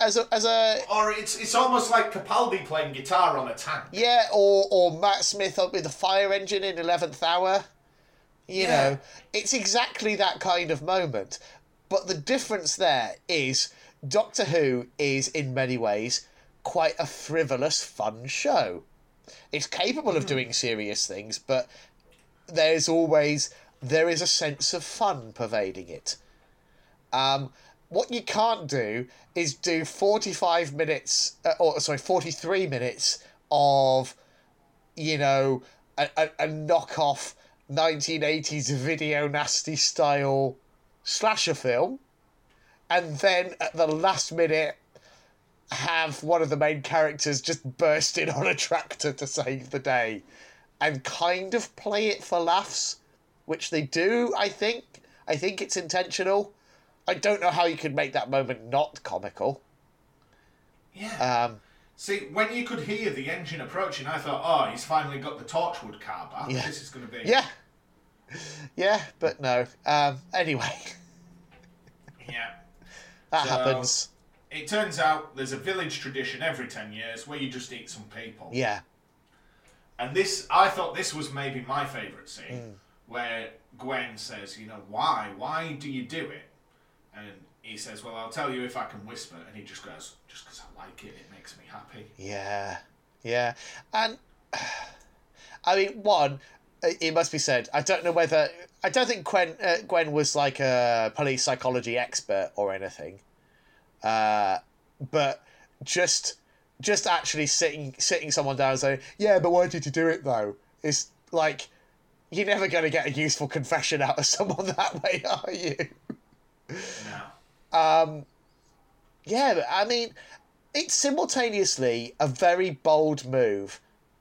as a as a Or it's it's almost like Capaldi playing guitar on a tank. yeah, or or Matt Smith up with the fire engine in Eleventh Hour. You Yeah. know, it's exactly that kind of moment. But the difference there is Doctor Who is in many ways quite a frivolous, fun show. It's capable of hmm. doing serious things, but there's always there is a sense of fun pervading it. Um, what you can't do is do 45 minutes, uh, or sorry, 43 minutes of, you know, a, a, a knockoff 1980s video nasty style slasher film, and then at the last minute have one of the main characters just burst in on a tractor to save the day and kind of play it for laughs, which they do, I think. I think it's intentional. I don't know how you could make that moment not comical. Yeah. Um, See, when you could hear the engine approaching, I thought, oh, he's finally got the Torchwood car back. Yeah. This is going to be. yeah. Yeah, but no. Um, anyway, Yeah. that So- happens. It turns out there's a village tradition every 10 years where you just eat some people. Yeah. And this, I thought this was maybe my favourite scene, Hmm. where Gwen says, you know, why? Why do you do it? And he says, well, I'll tell you if I can whisper. And he just goes, just because I like it, it makes me happy. Yeah, yeah, and I mean, one, it must be said. I don't know whether I don't think Gwen uh, Gwen was like a police psychology expert or anything, uh, but just just actually sitting sitting someone down and saying, "Yeah, but why did you do it though?" is like you're never going to get a useful confession out of someone that way, are you? Now, um, Yeah, I mean, it's simultaneously a very bold move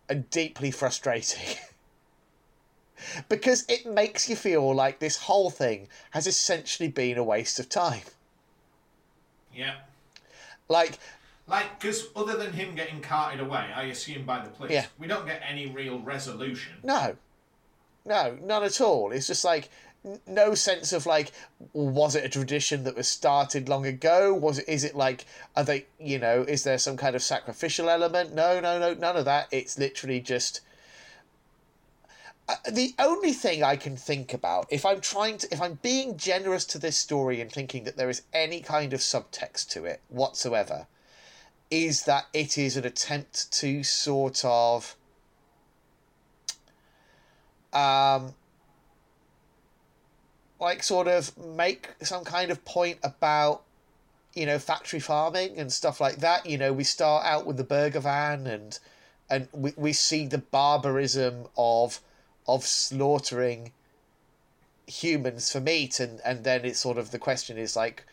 and deeply frustrating. because it makes you feel like this whole thing has essentially been a waste of time. yeah. Like, Like, because other than him getting carted away, I assume by the police, Yeah. we don't get any real resolution. no. No, none at all. It's just like no sense of like was it a tradition that was started long ago? Was it is it like are they you know is there some kind of sacrificial element? No no no none of that. It's literally just Uh, the only thing I can think about, if I'm trying to, if I'm being generous to this story and thinking that there is any kind of subtext to it whatsoever, is that it is an attempt to sort of, um, like sort of make some kind of point about, you know, factory farming and stuff like that. You know, we start out with the burger van and, and we, we see the barbarism of of slaughtering humans for meat and and then it's sort of the question is like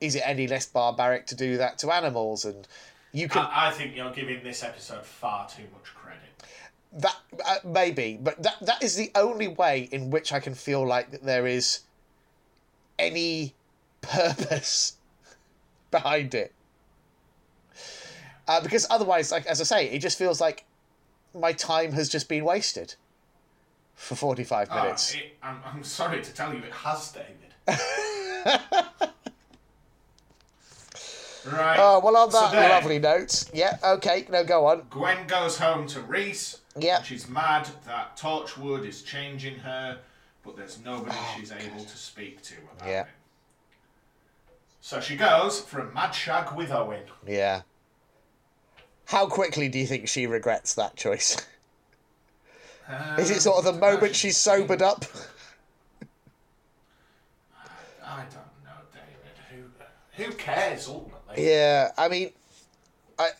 is it any less barbaric to do that to animals and you can I, I think you're giving this episode far too much credit. that uh, maybe but that that is the only way in which i can feel like that there is any purpose behind it uh, because otherwise like as i say it just feels like my time has just been wasted for 45 Ah, minutes it, I'm, I'm sorry to tell you, it has, David. right. Oh, well, on so that then, lovely note. Yeah, okay, no, go on. Gwen goes home to Rhys. Yeah. She's mad that Torchwood is changing her, but there's nobody she's able to speak to about Oh, Yeah. it. So she goes for a mad shag with Owen. Yeah. How quickly do you think she regrets that choice? Is it sort of the Um, moment she's sobered up? I don't know, David. Who who cares ultimately? Yeah, I mean, I,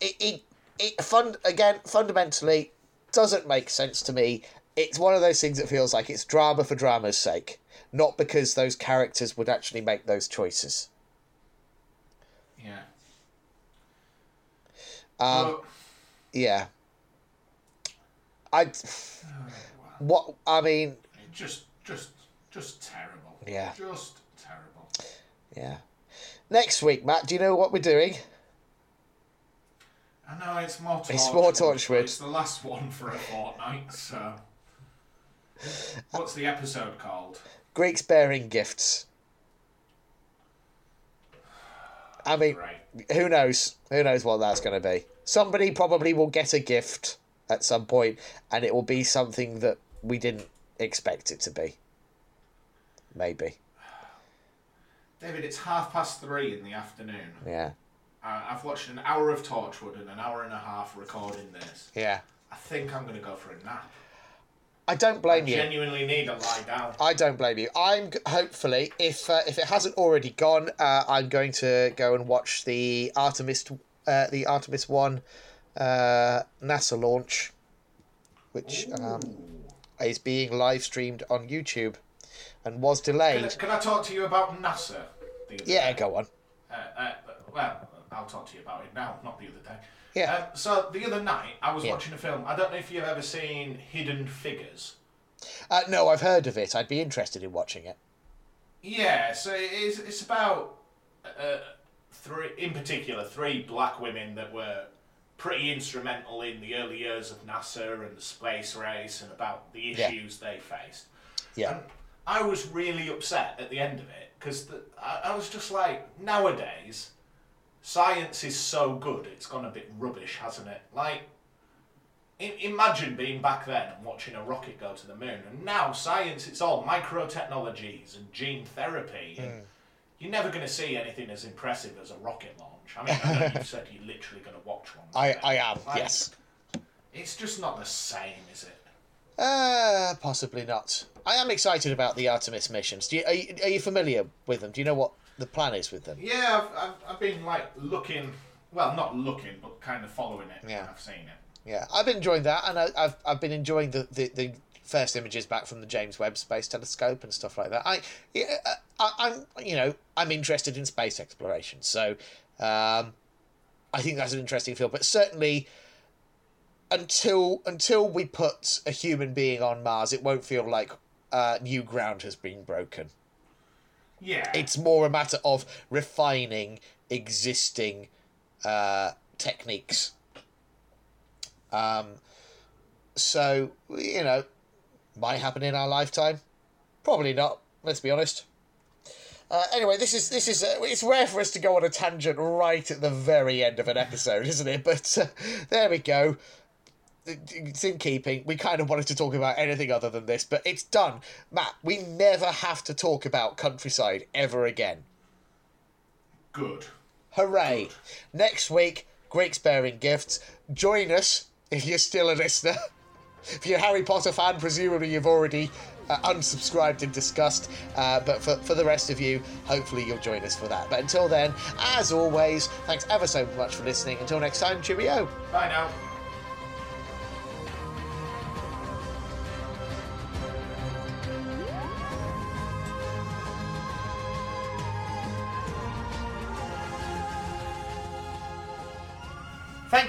it, it, it fun again fundamentally doesn't make sense to me. It's one of those things that feels like it's drama for drama's sake, not because those characters would actually make those choices. Yeah. Um, But- yeah. I, what I mean, just, just, just terrible. Yeah. Just terrible. yeah. Next week, Matt, do you know what we're doing? I know it's more Torchwood. It's more Torchwood. It's the last one for a fortnight, so. What's the episode called? Greeks bearing gifts. I mean, Great. who knows? Who knows what that's going to be? Somebody probably will get a gift at some point, and it will be something that we didn't expect it to be. Maybe. David, it's half past three in the afternoon. Yeah. Uh, I've watched an hour of Torchwood and an hour and a half recording this. Yeah. I think I'm going to go for a nap. I don't blame you. Genuinely need a lie down. I don't blame you. I'm hopefully, if uh, if it hasn't already gone, uh, I'm going to go and watch the Artemis, uh, the Artemis One, uh, NASA launch, which um, is being live streamed on YouTube, and was Can, delayed. can I talk to you about NASA? Yeah, day? go on. Uh, uh, well, I'll talk to you about it now, not the other day. Yeah. Um, so the other night, I was Yeah. watching a film. I don't know if you've ever seen Hidden Figures. Uh, no, I've heard of it. I'd be interested in watching it. Yeah, so it's it's about uh, three, in particular, three black women that were pretty instrumental in the early years of NASA and the space race and about the Yeah. issues they faced. Yeah. And I was really upset at the end of it because I, I was just like, nowadays, science is so good, it's gone a bit rubbish, hasn't it? Like, i- imagine being back then and watching a rocket go to the moon, and now science, it's all microtechnologies and gene therapy. And You're never going to see anything as impressive as a rocket launch. I mean, I know you said you're literally going to watch one. I. I am. Like, Yes. It's just not the same, is it? Uh, possibly not. I am excited about the Artemis missions. Do you, are, you, are you familiar with them? Do you know what the plan is with them? Yeah, I've, I've, I've been like looking, well, not looking, but kind of following it. Yeah. I've seen it. Yeah, I've been enjoying that, and I, I've I've been enjoying the, the, the first images back from the James Webb Space Telescope and stuff like that. I, yeah, I I'm you know I'm interested in space exploration, so um, I think that's an interesting field. But certainly, until until we put a human being on Mars, it won't feel like uh, new ground has been broken. Yeah. It's more a matter of refining existing uh, techniques. Um, so you know, might happen in our lifetime. Probably not. Let's be honest. Uh, anyway, this is this is uh, it's rare for us to go on a tangent right at the very end of an episode, isn't it? But uh, there we go. It's in keeping. We kind of wanted to talk about anything other than this, but it's done. Matt, we never have to talk about Countrycide ever again. Good. Hooray! Next week, Greeks bearing gifts. Join us if you're still a listener. If you're a Harry Potter fan, presumably you've already uh, unsubscribed and discussed. Uh, but for, for the rest of you, hopefully you'll join us for that. But until then, as always, thanks ever so much for listening. Until next time, cheerio. Bye now.